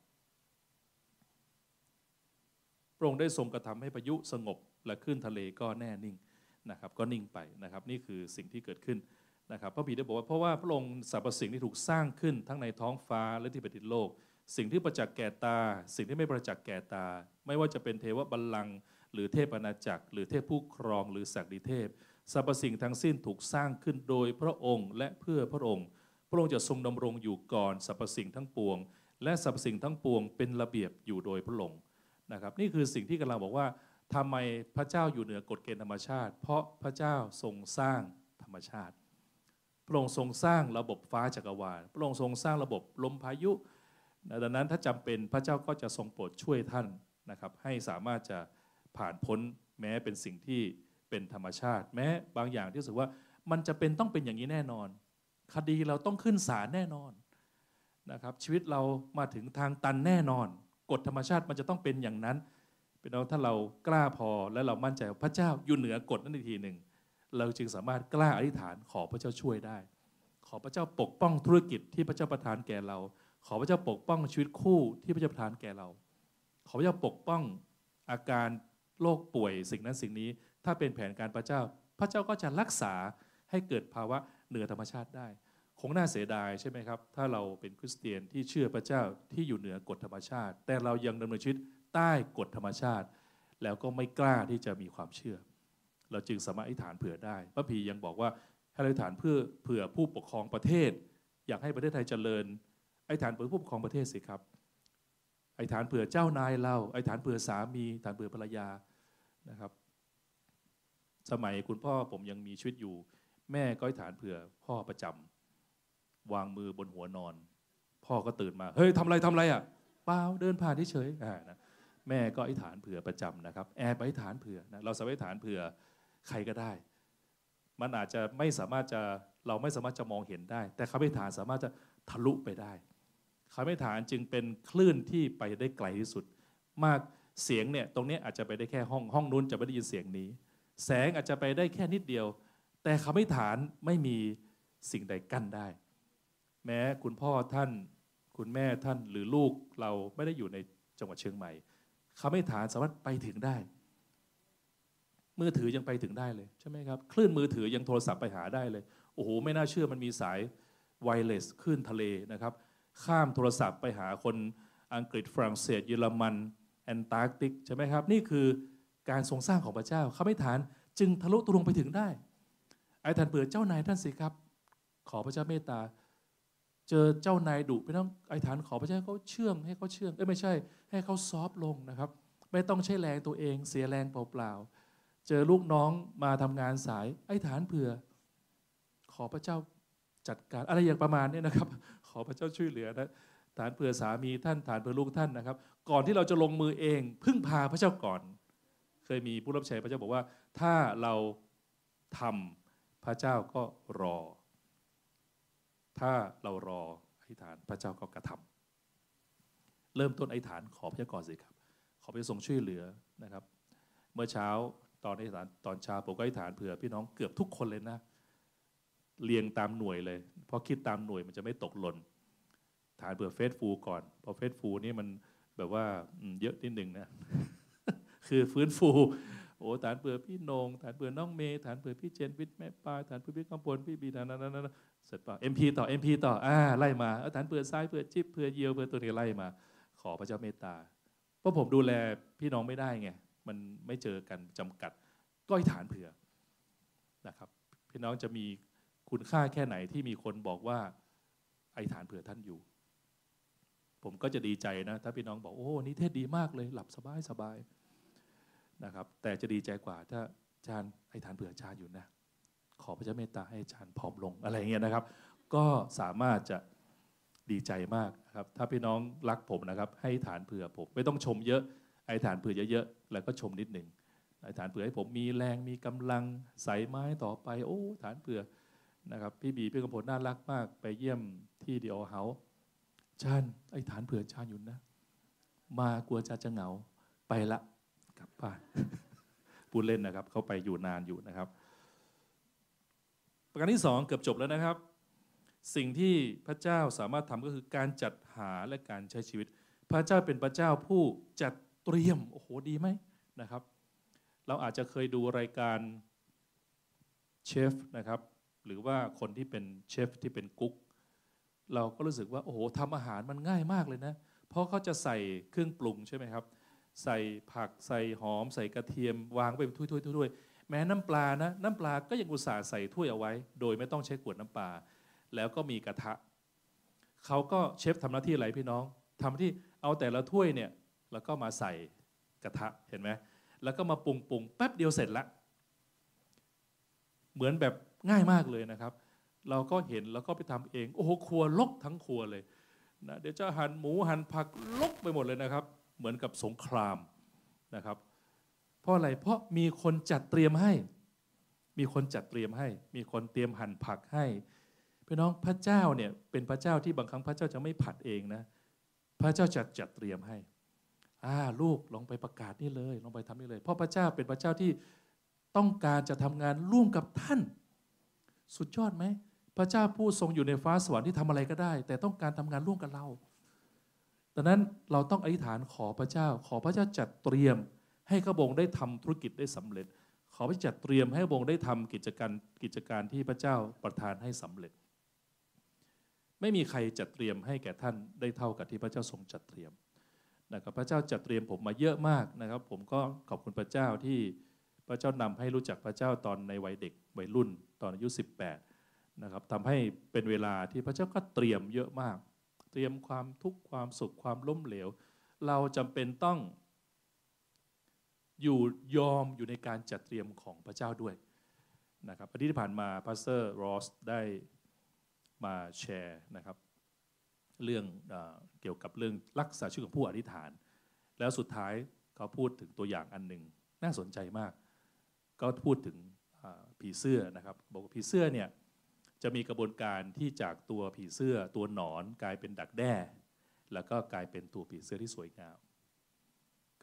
ระองค์ได้ทรงกระทำให้พายุสงบและคลื่นทะเลก็แน่นิ่งนะครับก็นิ่งไปนะครับนี่คือสิ่งที่เกิดขึ้นนะครับพระบิดาบอกว่าเพราะว่าพระองค์สรรพสิ่งที่ถูกสร้างขึ้นทั้งในท้องฟ้าและที่แผ่นดินโลก สิ่งที่ประจักษ์แก่ตา สิ่งที่ไม่ประจักษ์แก่ตา ไม่ว่าจะเป็นเทวบัลลังก์หรือเทพอาณาจักร หรือเทพผู้ครองหรือศักดิเทพสรรพสิ่งทั้งสิ้นถูกสร้างขึ้นโดยพระองค์และเพื่อพระองค์ พระองค์จะทรงดำรงอยู่ก่อนสรรพสิ่งทั้งปวง และสรรพสิ่งทั้งปวงเป็นระเบียบอยู่โดยพระองค์ นะครับนี่คือสิ่งที่กำลังบอกว่าทำไมพระเจ้าอยู่เหนือกฎเกณฑ์ธรรมชาติ เพราะพระเจ้าทรงสร้างธรรมชาติ พระองค์ทรงสร้างระบบฟ้าจักรวาลพระองค์ทรงสร้างระบบลมพายุดังนั้นถ้าจำเป็นพระเจ้าก็จะทรงโปรดช่วยท่านนะครับให้สามารถจะผ่านพ้นแม้เป็นสิ่งที่เป็นธรรมชาติ แม้บางอย่างที่รู้สึกว่ามันจะเป็นต้องเป็นอย่างนี้แน่นอน คดีเราต้องขึ้นศาลแน่นอนนะครับชีวิตเรามาถึงทางตันแน่นอน กฎธรรมชาติมันจะต้องเป็นอย่างนั้นเป็นเราถ้าเรากล้าพอและเรามั่นใจว่าพระเจ้าอยู่เหนือกฎนั้นอีกทีหนึ่งเราจึงสามารถกล้าอธิษฐานขอพระเจ้าช่วยได้ ขอพระเจ้าปกป้องธุรกิจที่พระเจ้าประทานแก่เราขขอพระเจ้าปกป้องชีวิตคู่ที่พระเจ้าประทานแก่เรา ขอพระเจ้าปกป้องอาการโรคป่วยสิ่งนั้นสิ่งนี้ ถ้าเป็นแผนการพระเจ้า พระเจ้าก็จะรักษาให้เกิดภาวะเหนือธรรมชาติได้ คงน่าเสียดายใช่ไหมครับ ถ้าเราเป็นคริสเตียนที่เชื่อพระเจ้าที่อยู่เหนือกฎธรรมชาติ แต่เรายังดำเนินชีวิตใต้กฎธรรมชาติ แล้วก็ไม่กล้าที่จะมีความเชื่อ เราจึงสามารถอธิษฐานเผื่อได้พระพียังบอกว่าให้อธิษฐานเพื่อเผื่อผู้ปกครองประเทศ อยากให้ประเทศไทยเจริญอธิษฐานเผื่อผู้ปกครองประเทศสิครับอธิษฐานเผื่อเจ้านายเราอธิษฐานเผื่อสามีอธิษฐานเผื่อภรรยานะครับ สมัยคุณพ่อผมยังมีชีวิตอยู่ แม่ก็อธิษฐานเผื่อพ่อประจำ วางมือบนหัวนอน พ่อก็ตื่นมา เฮ้ยทำอะไรทำอะไรอะเปล่าเดินผ่านเฉยๆอ่านะแม่ก็อิฐานเผื่อประจำนะครับ แอบอธิษฐานเผื่อนะเราสามารถอิฐานเผื่อใครก็ได้ มันอาจจะไม่สามารถจะเราไม่สามารถจะมองเห็นได้ แต่คำอิฐานสามารถจะทะลุไปได้คำอิฐานจึงเป็นคลื่นที่ไปได้ไกลที่สุด มากเสียงเนี่ยตรงนี้อาจจะไปได้แค่ห้องห้องนู้นจะไม่ได้ยินเสียงนี้ แสงอาจจะไปได้แค่นิดเดียว แต่คำอิฐานไม่มีสิ่งใดกั้นได้ แม้คุณพ่อท่าน คุณแม่ท่านหรือลูกเราไม่ได้อยู่ในจังหวัดเชียงใหม่คำอธิษฐานสามารถไปถึงได้ มือถือยังไปถึงได้เลยใช่ไหมครับ คลื่นมือถือยังโทรศัพท์ไปหาได้เลย โอ้โห ไม่น่าเชื่อมันมีสายไวเลสคลื่นทะเลนะครับ ข้ามโทรศัพท์ไปหาคนอังกฤษฝรั่งเศส เยอรมันแอนตาร์กติกใช่ไหมครับ นี่คือการทรงสร้างของพระเจ้าคำอธิษฐานจึงทะลุตุลงไปถึงได้ ไอ้ท่านเบื่อเจ้านายท่านสิครับ ขอพระเจ้าเมตตา เจอเจ้านายดุไปต้องไอ้ฐานขอพระเจ้าเขาเชื่องให้เขาเชื่องเอ้ยไม่ใช่ ให้เขาซอฟลงนะครับ ไม่ต้องใช้แรงตัวเองเสียแรงเปล่าๆเจอลูกน้องมาทำงานสายไอ้ฐานเผื่อ ขอพระเจ้าจัดการอะไรอย่างประมาณนี้นะครับ ขอพระเจ้าช่วยเหลือนะฐานเผื่อสามีท่านฐานเผื่อลูกท่านนะครับ ก่อนที่เราจะลงมือเอง พึ่งพาพระเจ้าก่อน เคยมีผู้รับใช้พระเจ้าบอกว่า ถ้าเราทำพระเจ้าก็รอ ถ้าเรารออธิษฐานพระเจ้าก็กระทำเริ่มต้นอธิษฐานขอพระเจ้าก่อนสิครับ ขอพระเจ้าทรงช่วยเหลือนะครับ เมื่อเช้าตอนอธิษฐานตอนเช้าผมก็อธิษฐานเผื่อพี่น้องเกือบทุกคนเลยนะ เรียงตามหน่วยเลย เพราะคิดตามหน่วยมันจะไม่ตกหล่นฐานเผื่อเฟสฟูก่อนเพราะเฟสฟูนี่มันแบบว่าเยอะนิดหนึ่งนะ คือฟื้นฟูโอ้ฐานเผื่อพี่นงฐานเผื่อน้องเมย์ฐานเผื่อพี่เจนวิทย์แม่ปลายฐานเผื่อพี่กำพลพี่บีฐานนั้นนันนั้น เสร็จป่ะเอ็มพีต่อเอ็มพีต่ออ่าไล่มาอาฐานเผื่อซ้ายเผื่อจิบเผื่อเยียวเผื่อตัวนี้ไล่มา ขอพระเจ้าเมตตา เพราะผมดูแลพี่น้องไม่ได้ไง มันไม่เจอกันจำกัด ก็ให้ฐานเผื่อนะครับ พี่น้องจะมีคุณค่าแค่ไหนที่มีคนบอกว่าไอฐานเผื่อท่านอยู่ ผมก็จะดีใจนะ ถ้าพี่น้องบอกโอ้นี่เทศดีมากเลย หลับสบายสบายนะครับ แต่จะดีใจกว่าถ้าอาจารย์ไอฐานเผื่ออาจารย์อยู่นะ ขอพระเจ้าเมตตาให้อาจารย์ผอมลงอะไรเงี้ยนะครับ ก็สามารถจะดีใจมากนะครับถ้าพี่น้องรักผมนะครับ ให้ฐานเผื่อผม ไม่ต้องชมเยอะไอ้ฐานเผื่อเยอะๆแล้วก็ชมนิดหนึ่งไอ้ฐานเผื่อให้ผมมีแรงมีกำลังใส่ไม้ต่อไป โอ้ฐานเผื่อนะครับพี่บีพี่กำพลน่ารักมาก ไปเยี่ยมที่เดีโอเฮาจานไอ้ฐานเผื่อจานอยู่นะ มากลัวจะจะเหงาไปละกลับบ้านพูดเล่นนะครับ เขาไปอยู่นานอยู่นะครับ ประการที่สองเกือบจบแล้วนะครับ สิ่งที่พระเจ้าสามารถทำก็คือการจัดหาและการใช้ชีวิต พระเจ้าเป็นพระเจ้าผู้จัดเตรียมโอ้โหดีไหมนะครับ เราอาจจะเคยดูรายการเชฟนะครับ หรือว่าคนที่เป็นเชฟที่เป็นกุ๊กเราก็รู้สึกว่าโอ้โหทำอาหารมันง่ายมากเลยนะ เพราะเขาจะใส่เครื่องปรุงใช่ไหมครับ ใส่ผักใส่หอม ใส่กระเทียมวางไปเป็นถ้วยถ้วยๆ แม้น้ำปลานะน้ำปลาก็ยังอุตส่าห์ใส่ถ้วยเอาไว้ โดยไม่ต้องใช้ขวดน้ำปลา แล้วก็มีกระทะเขาก็เชฟทำหน้าที่อะไรพี่น้องทำที่เอาแต่ละถ้วยเนี่ยแล้วก็มาใส่กระทะเห็นไหมแล้วก็มาปรุงปรุงแป๊บเดียวเสร็จละเหมือนแบบง่ายมากเลยนะครับ เราก็เห็นแล้วก็ไปทำเอง โอ้โหครัวลกทั้งครัวเลยนะเดี๋ยวจะหั่นหมูหั่นผักลกไปหมดเลยนะครับ เหมือนกับสงครามนะครับ เพราะอะไร เพราะมีคนจัดเตรียมให้ มีคนจัดเตรียมให้ มีคนเตรียมหั่นผักให้พี่น้องพระเจ้าเนี่ยเป็นพระเจ้าที่บางครั้งพระเจ้าจะไม่ผัดเองนะ พระเจ้าจัดจัดเตรียมให้อ่าลูกลองไปประกาศนี่เลย ลองไปทำนี่เลย เพราะพระเจ้าเป็นพระเจ้าที่ต้องการจะทำงานร่วมกับท่าน สุดยอดไหม พระเจ้าผู้ทรงอยู่ในฟ้าสวรรค์ที่ทำอะไรก็ได้ แต่ต้องการทำงานร่วมกับเราดังนั้นเราต้องอธิษฐานขอพระเจ้า ขอพระเจ้าจัดเตรียม ให้ข้าพงได้ทำธุรกิจได้สำเร็จ ขอพระจัดเตรียมให้พระองค์ได้ทำกิจการกิจการที่พระเจ้าประทานให้สำเร็จ ไม่มีใครจัดเตรียมให้แก่ท่านได้เท่ากับที่พระเจ้าทรงจัดเตรียมนะครับพระเจ้าจัดเตรียมผมมาเยอะมากนะครับ ผมก็ขอบคุณพระเจ้าที่พระเจ้านำให้รู้จักพระเจ้าตอนในวัยเด็กวัยรุ่นตอนอายุ 18นะครับทำให้เป็นเวลาที่พระเจ้าก็เตรียมเยอะมาก เตรียมความทุกข์ความสุขความล้มเหลว เราจำเป็นต้อง อยู่ยอมอยู่ในการจัดเตรียมของพระเจ้าด้วยนะครับอาทิตย์ที่ผ่านมา pastor รอสได้มาแชร์นะครับ เรื่องเอเกี่ยวกับเรื่องรักษาชีวิตของผู้อธิษฐาน แล้วสุดท้ายเขาพูดถึงตัวอย่างอันหนึ่งน่าสนใจมาก ก็พูดถึงผีเสื้อนะครับบอกว่าผีเสื้อเนี่ยจะมีกระบวนการที่จากตัวผีเสื้อตัวหนอนกลายเป็นดักแด้ แล้วก็กลายเป็นตัวผีเสื้อที่สวยงาม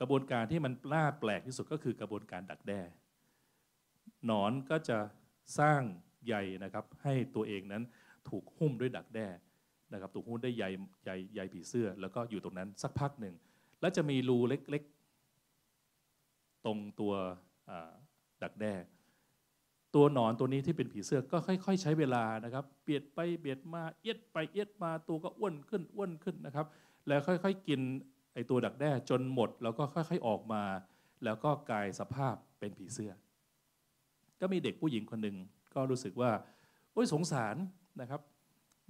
กระบวนการที่มันน่าแปลกที่สุดก็คือกระบวนการดักแด้หนอนก็จะสร้างใยนะครับ ให้ตัวเองนั้นถูกหุ้มด้วยดักแด้นะครับถูกหุ้มด้วยใยใยใยผีเสื้อ แล้วก็อยู่ตรงนั้นสักพักหนึ่ง แล้วจะมีรูเล็กๆ ตรงตัวดักแด้ตัวหนอนตัวนี้ที่เป็นผีเสื้อก็ค่อย ๆ ใช้เวลานะครับ เบียดไปเบียดมาเอียดไปเอียดมาตัวก็อ้วนขึ้นอ้วนขึ้นนะครับ แล้วค่อย ๆ กิน ไอตัวดักแด้จนหมดแล้วก็ค่อยๆออกมา แล้วก็กลายสภาพเป็นผีเสื้อ ก็มีเด็กผู้หญิงคนหนึ่งก็รู้สึกว่า โอ้ยสงสารนะครับ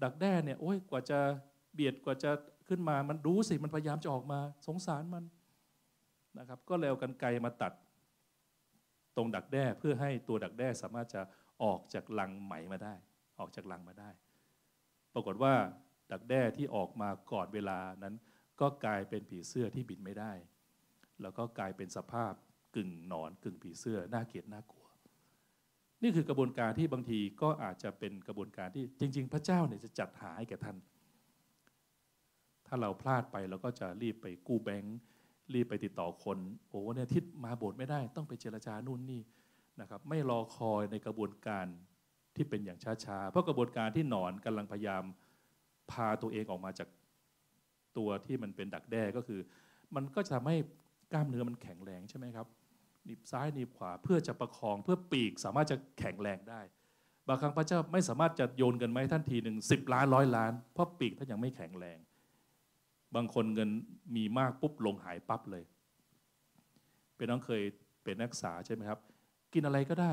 ดักแด้เนี่ยโอ้ยกว่าจะเบียดกว่าจะขึ้นมามันรู้สิมันพยายามจะออกมา สงสารมันนะครับ ก็แล้วกันไกลมาตัด ตรงดักแด้เพื่อให้ตัวดักแด้สามารถจะออกจากลังไหมมาได้ ออกจากลังมาได้ ปรากฏว่าดักแด้ที่ออกมาก่อนเวลานั้น ก็กลายเป็นผีเสื้อที่บินไม่ได้ แล้วก็กลายเป็นสภาพกึ่งหนอนกึ่งผีเสื้อน่าเกลียดน่ากลัว นี่คือกระบวนการที่บางทีก็อาจจะเป็นกระบวนการที่จริง ๆ พระเจ้าเนี่ยจะจัดหาให้แก่ท่าน ถ้าเราพลาดไปเราก็จะรีบไปกู้แบงค์รีบไปติดต่อคนโอ้เนี่ยทิศมาโบสถ์ไม่ได้ต้องไปเจรจานู่นนี่นะครับไม่รอคอยในกระบวนการที่เป็นอย่างช้าๆ เพราะกระบวนการที่หนอนกำลังพยายามพาตัวเองออกมาจาก ตัวที่มันเป็นดักแด้ก็คือ มันก็จะทำให้กล้ามเนื้อมันแข็งแรงใช่ไหมครับหนีบซ้ายหนีบขวาเพื่อจะประคองเพื่อปีกสามารถจะแข็งแรงได้ บางครั้งพระเจ้าไม่สามารถจะโยนเงินมาให้ท่านทีหนึ่งสิบล้านร้อยล้าน เพราะปีกท่านยังไม่แข็งแรง บางคนเงินมีมากปุ๊บลงหายปั๊บเลย เป็นน้องเคยเป็นนักศึกษาใช่ไหมครับ กินอะไรก็ได้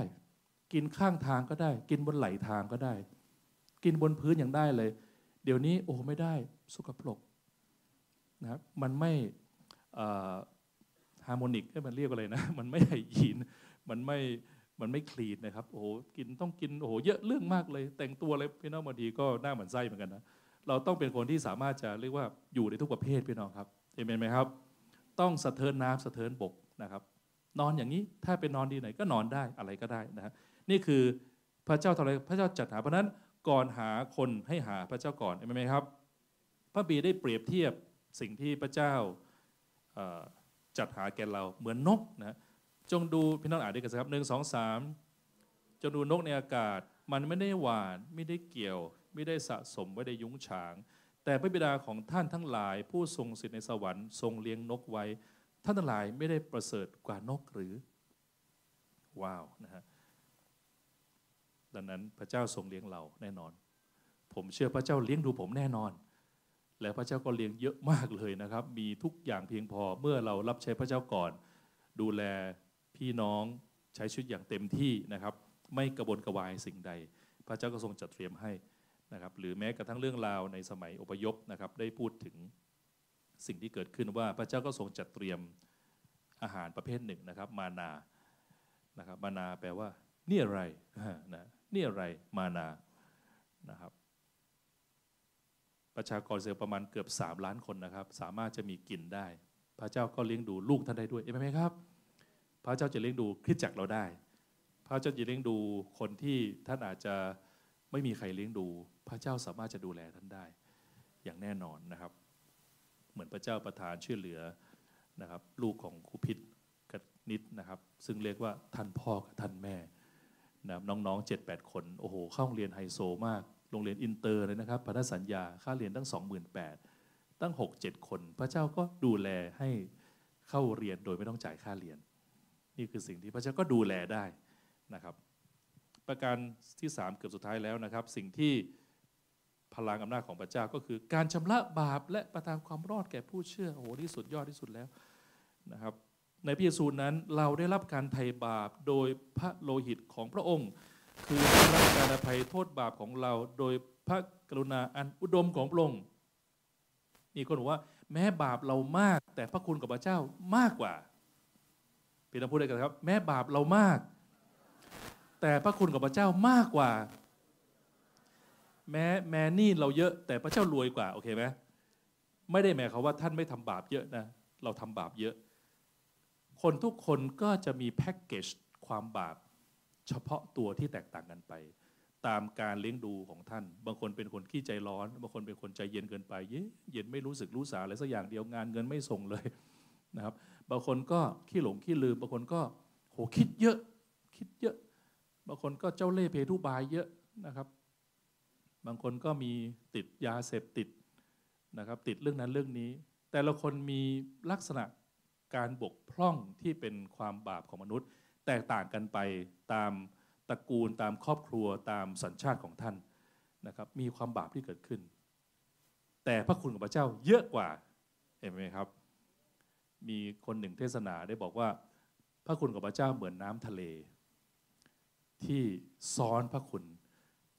กินข้างทางก็ได้ กินบนไหลทางก็ได้ กินบนพื้นอย่างได้เลย เดี๋ยวนี้โอ้ไม่ได้สุกปรก นะครับมันไม่ฮาร์โมนิกให้มันเรียกอะไรนะ มันไม่ไฮยีน มันไม่ มันไม่คลีนนะครับ โอ้โห กินต้องกิน โอ้โห เยอะเรื่องมากเลย แต่งตัวอะไรพี่น้องบางทีก็หน้าเหมือนไส้เหมือนกันนะ เราต้องเป็นคนที่สามารถจะเรียกว่าอยู่ในทุกประเภทพี่น้องครับเห็นไหมครับ ต้องสะเทินน้ำสะเทินบกนะครับ นอนอย่างนี้ ถ้าเป็นนอนดีไหนก็นอนได้ อะไรก็ได้นะนี่คือพระเจ้าทำอะไร พระเจ้าจัดหา เพราะนั้นก่อนหาคนให้หาพระเจ้าก่อนเห็นไหมครับ พระบีได้เปรียบเทียบ สิ่งที่พระเจ้าจัดหาแก่เราเหมือนนกนะจงดูพี่น้องอ่านด้วยกันครับหนึ่งสองสามจงดูนกในอากาศ มันไม่ได้หวานไม่ได้เกี่ยว ไม่ได้สะสมไว้ในยุ้งฉาง แต่พระบิดาของท่านทั้งหลาย ผู้ทรงสิทธิในสวรรค์ทรงเลี้ยงนกไว้ ท่านทั้งหลายไม่ได้ประเสริฐกว่านกหรือ ว้าวนะฮะดังนั้นพระเจ้าทรงเลี้ยงเราแน่นอน ผมเชื่อพระเจ้าเลี้ยงดูผมแน่นอน แล้วพระเจ้าก็เลี้ยงเยอะมากเลยนะครับ มีทุกอย่างเพียงพอเมื่อเรารับใช้พระเจ้าก่อน ดูแลพี่น้องใช้ชีวิตอย่างเต็มที่นะครับ ไม่กระบนกระวายสิ่งใด พระเจ้าก็ทรงจัดเตรียมให้นะครับ หรือแม้กระทั่งเรื่องราวในสมัยอพยพนะครับ ได้พูดถึงสิ่งที่เกิดขึ้นว่าพระเจ้าก็ทรงจัดเตรียมอาหารประเภทหนึ่งนะครับ มานานะครับมานาแปลว่า นี่อะไรนะนี่อะไรมานานะครับ ประชากรเซลล์ประมาณเกือบ 3 ล้านคนนะครับ สามารถจะมีกินได้ พระเจ้าก็เลี้ยงดูลูกท่านได้ด้วยเห็นไหมครับ พระเจ้าจะเลี้ยงดูคริสจักรเราได้ พระเจ้าจะเลี้ยงดูคนที่ท่านอาจจะไม่มีใครเลี้ยงดู พระเจ้าสามารถจะดูแลท่านได้ อย่างแน่นอนนะครับ เหมือนพระเจ้าประทานช่วยเหลือนะครับ ลูกของครูพิษกับนิดนะครับ ซึ่งเรียกว่าท่านพ่อกับท่านแม่นะน้องๆเจ็ดแปดคน โอ้โหเข้าโรงเรียนไฮโซมาก โรงเรียนอินเตอร์เลยนะครับพันธสัญญาค่าเรียนตั้ง 28,000ตั้งหกเจ็ดคน พระเจ้าก็ดูแลให้เข้าเรียนโดยไม่ต้องจ่ายค่าเรียน นี่คือสิ่งที่พระเจ้าก็ดูแลได้นะครับ ประการที่สามเกือบสุดท้ายแล้วนะครับ สิ่งที่พลังอำนาจของพระเจ้าก็คือ การชำระบาปและประทานความรอดแก่ผู้เชื่อโอ้โหที่สุดยอดที่สุดแล้วนะครับในพระเยซูนั้นเราได้รับการไถ่บาปโดยพระโลหิตของพระองค์ คือได้รับการอภัยโทษบาปของเรา โดยพระกรุณาอันอุดมของพระองค์มีคนบอกว่า แม้บาปเรามาก แต่พระคุณกับพระเจ้ามากกว่าพี่น้องพูดได้กันครับ แม้บาปเรามาก แต่พระคุณกับพระเจ้ามากกว่า แม้แม้นี่เราเยอะ แต่พระเจ้ารวยกว่าโอเคไหมไม่ได้หมายความว่าท่านไม่ทำบาปเยอะนะ เราทำบาปเยอะ คนทุกคนก็จะมีแพ็กเกจความบาป เฉพาะตัวที่แตกต่างกันไป ตามการเลี้ยงดูของท่าน บางคนเป็นคนขี้ใจร้อนบางคนเป็นคนใจเย็นเกินไปเย็นเย็นไม่รู้สึกรู้สาอะไรสักอย่างเดียวงานเงินไม่ส่งเลยนะครับ บางคนก็ขี้หลงขี้ลืม บางคนก็โหคิดเยอะ คิดเยอะ บางคนก็เจ้าเล่ห์เพทุบายเยอะนะครับ บางคนก็มีติดยาเสพติดนะครับ ติดเรื่องนั้นเรื่องนี้ แต่ละคนมีลักษณะการบกพร่องที่เป็นความบาปของมนุษย์ แตกต่างกันไปตามตระกูลตามครอบครัวตามสัญชาติของท่านนะครับมีความบาปที่เกิดขึ้น แต่พระคุณของพระเจ้าเยอะกว่าเห็นไหมครับ มีคนหนึ่งเทศนาได้บอกว่า พระคุณของพระเจ้าเหมือนน้ำทะเล ที่ซ้อนพระคุณ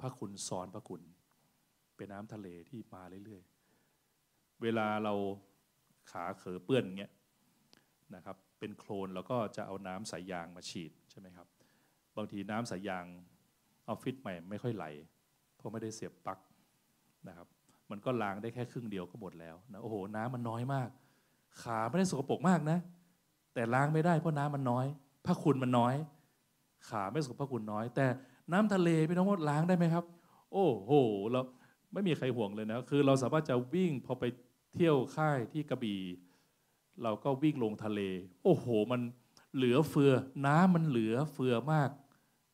พระคุณซ้อนพระคุณ เป็นน้ำทะเลที่มาเรื่อยๆ เวลาเราขาเขอเปื้อนเงี้ยนะครับ เป็นโคลนแล้วก็จะเอาน้ำสายยางมาฉีดใช่ไหมครับบางทีน้ำสายยางออฟฟิศใหม่ไม่ค่อยไหล เพราะไม่ได้เสียบปลั๊กนะครับมันก็ล้างได้แค่ครึ่งเดียวก็หมดแล้วนะโอ้โหน้ำมันน้อยมาก ขาไม่ได้สกปรกมากนะ แต่ล้างไม่ได้เพราะน้ำมันน้อยพระคุณมันน้อย ขาไม่สกปรกพะคุณน้อย แต่น้ำทะเลพี่น้องว่าล้างได้ไหมครับ โอ้โหเราไม่มีใครห่วงเลยนะคือเราสามารถจะวิ่งพอไปเที่ยวค่ายที่กระบี่ เราก็วิ่งลงทะเล โอ้โห มันเหลือเฟือ น้ำมันเหลือเฟือมาก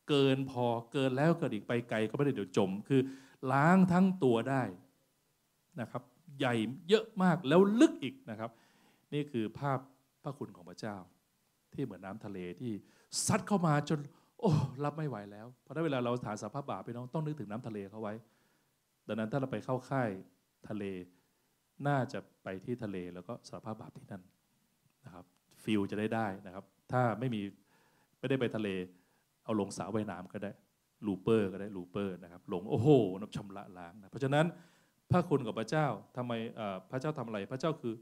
เกินพอเกินแล้วเกิดอีกไปไกลก็ไม่ได้เดี๋ยวจม คือล้างทั้งตัวได้นะครับ ใหญ่เยอะมากแล้วลึกอีกนะครับ นี่คือภาพพระคุณของพระเจ้า ที่เหมือนน้าทะเลที่ซัดเข้ามาจน โอ้รับไม่ไหวแล้วเพราะถ้าเวลาเราฐานสภาพบาปไปน้องต้องนึกถึงน้ำทะเลเขาไว้ ดังนั้นถ้าเราไปเข้าค่ายทะเลน่าจะไปที่ทะเลแล้วก็สาภาพบาปที่นั่น นะครับฟิลจะได้ได้นะครับ ถ้าไม่มีไม่ได้ไปทะเล เอาลงสระว่ายน้ำก็ได้ลูเปอร์ก็ได้ลูเปอร์นะครับลงโอ้โหนับชำระล้างนะเพราะฉะนั้นพระคุณกับพระเจ้าทำไมพระเจ้าทำอะไร พระเจ้าคือ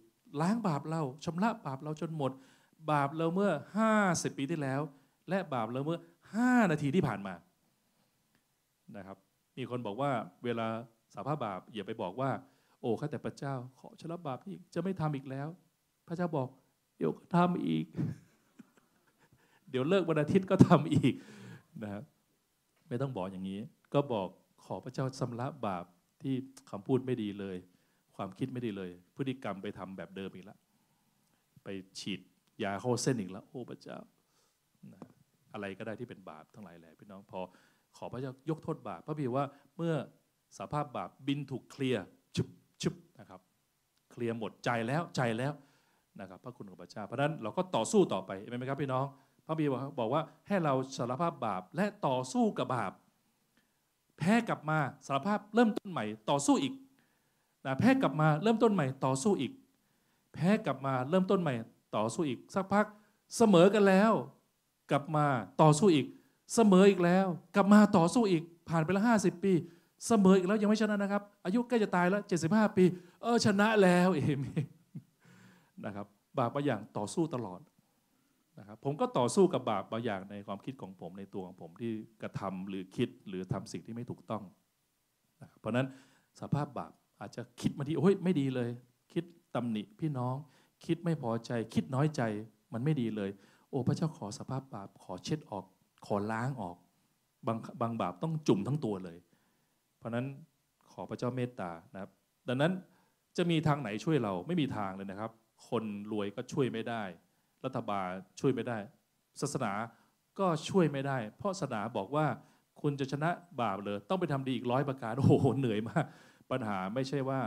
ล้างบาปเราชำระบาปเราจนหมด บาปเราเมื่อ 50 ปีที่แล้ว และบาปเราเมื่อ 5 นาทีที่ผ่านมานะครับ มีคนบอกว่าเวลาสาภาพบาปอย่าไปบอกว่า โอ้ข้าแต่พระเจ้าขอชำระบาปอีกจะไม่ทำอีกแล้ว พระเจ้าบอก เดี๋ยวก็ทำอีก เดี๋ยวเลิกวันอาทิตย์ก็ทำอีกนะครับไม่ต้องบอกอย่างนี้ ก็บอกขอพระเจ้าชำระบาปที่คำพูดไม่ดีเลย ความคิดไม่ดีเลย พฤติกรรมไปทำแบบเดิมอีกแล้วไปฉีดยาเข้าเส้นอีกแล้ว โอ้พระเจ้านะอะไรก็ได้ที่เป็นบาปทั้งหลายแหละพี่น้องพอขอพระเจ้ายกโทษบาปพระบิดว่าเมื่อสาภาพบาปบินถูกเคลียร์ชุบชุบนะครับ เคลียร์หมดใจแล้วใจแล้ว นะครับพระคุณของพระเจ้าเพราะนั้นเราก็ต่อสู้ต่อไปเห็นไหมครับพี่น้อง พระบิดบอกว่าให้เราสารภาพบาปและต่อสู้กับบาป แพ้กลับมาสารภาพเริ่มต้นใหม่ ต่อสู้อีกนะแพ้กลับมาเริ่มต้นใหม่ ต่อสู้อีก แพ้กลับมาเริ่มต้นใหม่ ต่อสู้อีก สักพักเสมอกันแล้ว กลับมาต่อสู้อีก เสมออีกแล้ว กลับมาต่อสู้อีก ผ่านไปแล้วห้าสิบปี เสมออีกแล้วยังไม่ชนะนะครับ อายุใกล้จะตายแล้วเจ็ดสิบห้าปี เออชนะแล้วเอเมน นะครับ บาปบางอย่างต่อสู้ตลอดนะครับผมก็ต่อสู้กับบาปบางอย่างในความคิดของผมในตัวของผมที่กระทำหรือคิดหรือทำสิ่งที่ไม่ถูกต้องนะครับเพราะนั้นสภาพบาปอาจจะคิดมาที่โอ้ยไม่ดีเลย คิดตำหนิพี่น้อง คิดไม่พอใจ คิดน้อยใจมันไม่ดีเลย โอ้พระเจ้าขอสภาพบาปขอเช็ดออก ขอล้างออกบางบางบาปต้องจุ่มทั้งตัวเลย เพราะนั้นขอพระเจ้าเมตตานะครับ ดังนั้นจะมีทางไหนช่วยเราไม่มีทางเลยนะครับ คนรวยก็ช่วยไม่ได้ รัฐบาลช่วยไม่ได้ ศาสนาก็ช่วยไม่ได้ เพราะศาสนาบอกว่าคุณจะชนะบาปเลยต้องไปทำดีอีกร้อยประการโอ้โหเหนื่อยมาก ปัญหาไม่ใช่ว่า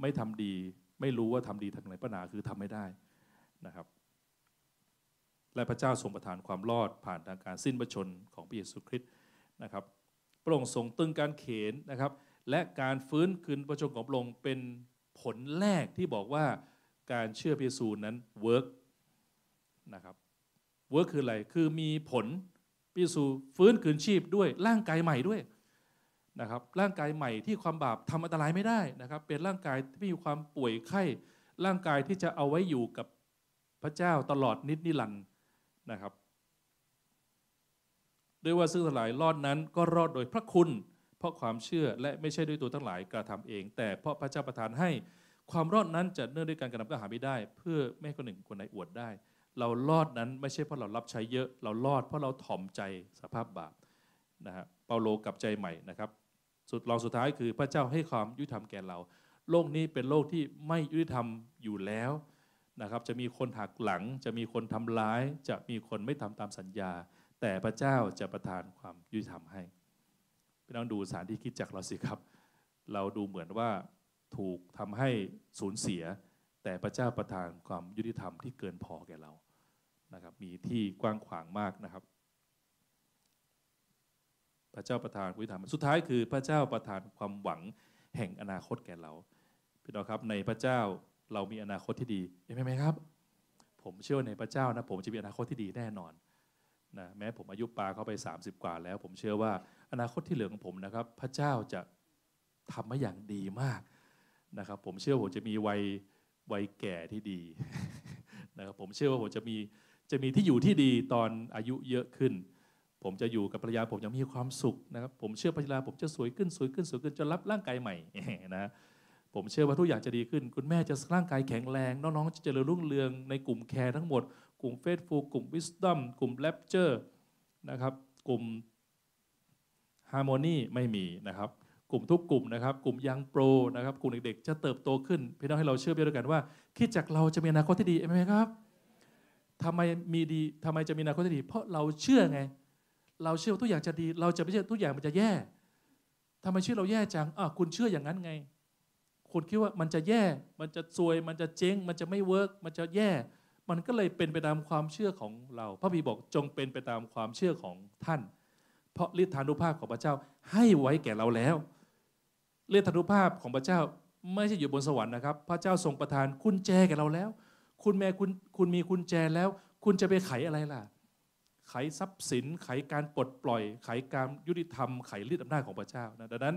ไม่ทำดี ไม่รู้ว่าทำดีทางไหนปัญหาคือทำไม่ได้นะครับ และพระเจ้าทรงประทานความรอดผ่านทางการสิ้นพระชนของพระเยซูคริสต์นะครับพระองค์ทรงตึงการเขนนะครับ และการฟื้นคืนพระชนของพระองค์เป็นผลแรกที่บอกว่า การเชื่อพระเยซูนั้นเวิร์กนะครับ work คืออะไร คือมีผลพระเยซูฟื้นคืนชีพด้วยร่างกายใหม่ด้วยนะครับร่างกายใหม่ที่ความบาปทำอันตรายไม่ได้นะครับ เป็นร่างกายที่มีความป่วยไข้ ร่างกายที่จะเอาไว้อยู่กับพระเจ้าตลอดนิจนิรันดร์นะครับด้วยว่าซึ่งท่านทั้งหลายรอดนั้นก็รอดโดยพระคุณ เพราะความเชื่อและไม่ใช่ด้วยตัวท่านทั้งหลายกระทำเอง แต่เพราะพระเจ้าประทานให้ ความรอดนั้นจะเนื่องด้วยการกระทำก็หาไม่ได้ เพื่อไม่ให้คนหนึ่งคนใดอวดได้ เรารอดนั้นไม่ใช่เพราะเรารับใช้เยอะ เรารอดเพราะเราถ่อมใจสภาพบาปนะฮะเปาโลกลับใจใหม่นะครับ สุดรองสุดท้ายคือพระเจ้าให้ความยุติธรรมแก่เรา โลกนี้เป็นโลกที่ไม่ยุติธรรมอยู่แล้วนะครับ จะมีคนหักหลัง จะมีคนทำร้าย จะมีคนไม่ทำตามสัญญา แต่พระเจ้าจะประทานความยุติธรรมให้พี่น้องดูสถานที่คิดจักเราสิครับ เราดูเหมือนว่า ถูกทำให้สูญเสีย แต่พระเจ้าประทานความยุติธรรมที่เกินพอแก่เรานะครับมีที่กว้างขวางมากนะครับ พระเจ้าประทานวิธรรมสุดท้ายคือพระเจ้าประทานความหวังแห่งอนาคตแก่เราพี่น้องครับในพระเจ้าเรามีอนาคตที่ดีเห็นไหมครับ ผมเชื่อในพระเจ้านะผมจะมีอนาคตที่ดีแน่นอนนะแม้ผมอายุปาเข้าไป 30 กว่าแล้ว ผมเชื่อว่าอนาคตที่เหลือของผมนะครับ พระเจ้าจะทำมาอย่างดีมาก นะครับ ผมเชื่อผมจะมีวัยวัยแก่ที่ดีนะครับผมเชื่อว่าผมจะมีจะมีที่อยู่ที่ดีตอนอายุเยอะขึ้น ผมจะอยู่กับภรรยาผมยังมีความสุขนะครับ ผมเชื่อภรรยาผมจะสวยขึ้นสวยขึ้นสวยขึ้นจนรับร่างกายใหม่นะผมเชื่อว่าทุกอย่างจะดีขึ้น คุณแม่จะร่างกายแข็งแรงน้องๆจะเจริญรุ่งเรืองในกลุ่มแคร์ทั้งหมด กลุ่ม Faithful กลุ่ม Wisdom กลุ่ม Rapture นะครับ กลุ่ม Harmony ไม่มีนะครับ กลุ่มทุกกลุ่มนะครับ กลุ่ม Young Pro นะครับ กลุ่มเด็กๆ จะเติบโตขึ้น พี่น้องให้เราเชื่อไปด้วยกันว่าคริสตจักรเราจะมีอนาคตที่ดีไหมครับทำไมมีดีทำไมจะมีอนาคตที่ดี เพราะเราเชื่อไง เราเชื่อทุกอย่างจะดี เราจะไม่เชื่อทุกอย่างมันจะแย่ทำไมเชื่อเราแย่จังอะคุณเชื่ออย่างนั้นไง คุณคิดว่ามันจะแย่ มันจะซวย มันจะเจ๊ง มันจะไม่ work มันจะแย่ มันก็เลยเป็นไปตามความเชื่อของเรา พระคัมภีร์บอกจงเป็นไปตามความเชื่อของท่าน เพราะฤทธานุภาพของพระเจ้าให้ไว้แก่เราแล้ว ฤทธานุภาพของพระเจ้าไม่ใช่อยู่บนสวรรค์นะครับ พระเจ้าทรงประทานกุญแจแก่เราแล้ว คุณแม่คุณคุณมีกุญแจแล้ว คุณจะไปไขอะไรล่ะ ไขทรัพย์สิน ไขการปลดปล่อย ไขการยุติธรรม ไขฤทธิ์อำนาจของพระเจ้านะดังนั้น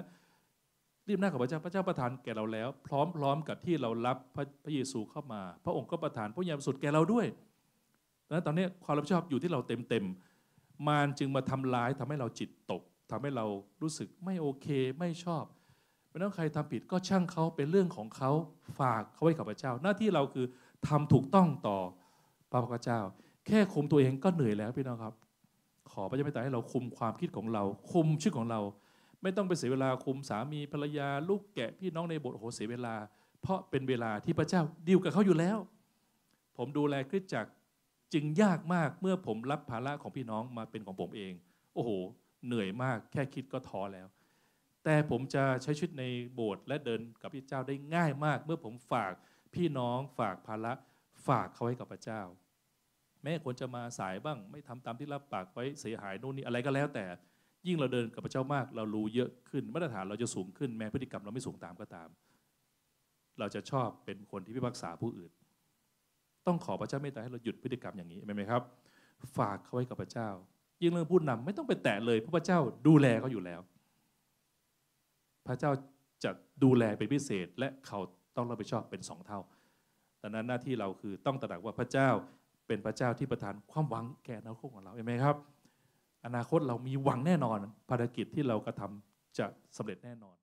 รีบหน้าของพระเจ้าพระเจ้าประทานแก่เราแล้ว พร้อมๆกับที่เรารับพระพระเยซูเข้ามา พระองค์ก็ประทานพระยามสุดแก่เราด้วยดังนั้นตอนนี้ความรับผิดชอบอยู่ที่เราเต็มๆมารจึงมาทำร้ายทำให้เราจิตตกทำให้เรารู้สึกไม่โอเคไม่ชอบ ไม่ต้องใครทำผิดก็ช่างเขาเป็นเรื่องของเขาฝากเขาไว้กับพระเจ้า หน้าที่เราคือทำถูกต้องต่อพระพุทธเจ้า แค่คุมตัวเองก็เหนื่อยแล้วพี่น้องครับ ขอพระเจ้าเมตตาให้เราคุมความคิดของเรา คุมชื่อของเรา ไม่ต้องไปเสียเวลาคุมสามีภรรยา ลูกแกะพี่น้องในโบสถ์โอ้โหเสียเวลา เพราะเป็นเวลาที่พระเจ้าดีลกับเขาอยู่แล้ว ผมดูแลคริสตจักรจึงยากมากเมื่อผมรับภาระของพี่น้องมาเป็นของผมเอง โอ้โห เหนื่อยมากแค่คิดก็ท้อแล้ว แต่ผมจะใช้ชีวิตในโบสถ์และเดินกับพระเจ้าได้ง่ายมาก เมื่อผมฝากพี่น้องฝากภาระฝากเขาไว้กับพระเจ้า แม้คนจะมาสายบ้าง ไม่ทำตามที่รับปากไว้เสียหายโน่นนี่อะไรก็แล้วแต่ ยิ่งเราเดินกับพระเจ้ามาก เรารู้เยอะขึ้นมาตรฐานเราจะสูงขึ้นแม้พฤติกรรมเราไม่สูงตามก็ตาม เราจะชอบเป็นคนที่พิพากษาผู้อื่น ต้องขอพระเจ้าเมตตาให้เราหยุดพฤติกรรมอย่างนี้ไหมครับ ฝากเขาไว้กับพระเจ้า ยิ่งเรื่องผู้นำไม่ต้องไปแตะเลยเพราะพระเจ้าดูแลเขาอยู่แล้ว พระเจ้าจะดูแลเป็นพิเศษ และเขาต้องรับผิดชอบเป็นสองเท่าดังนั้นหน้าที่เราคือต้องตระหนักว่าพระเจ้าเป็นพระเจ้าที่ประทานความหวังแก่นาคตของเราเห็นไหมครับ อนาคตเรามีหวังแน่นอนภารกิจที่เรากระทำจะสำเร็จแน่นอน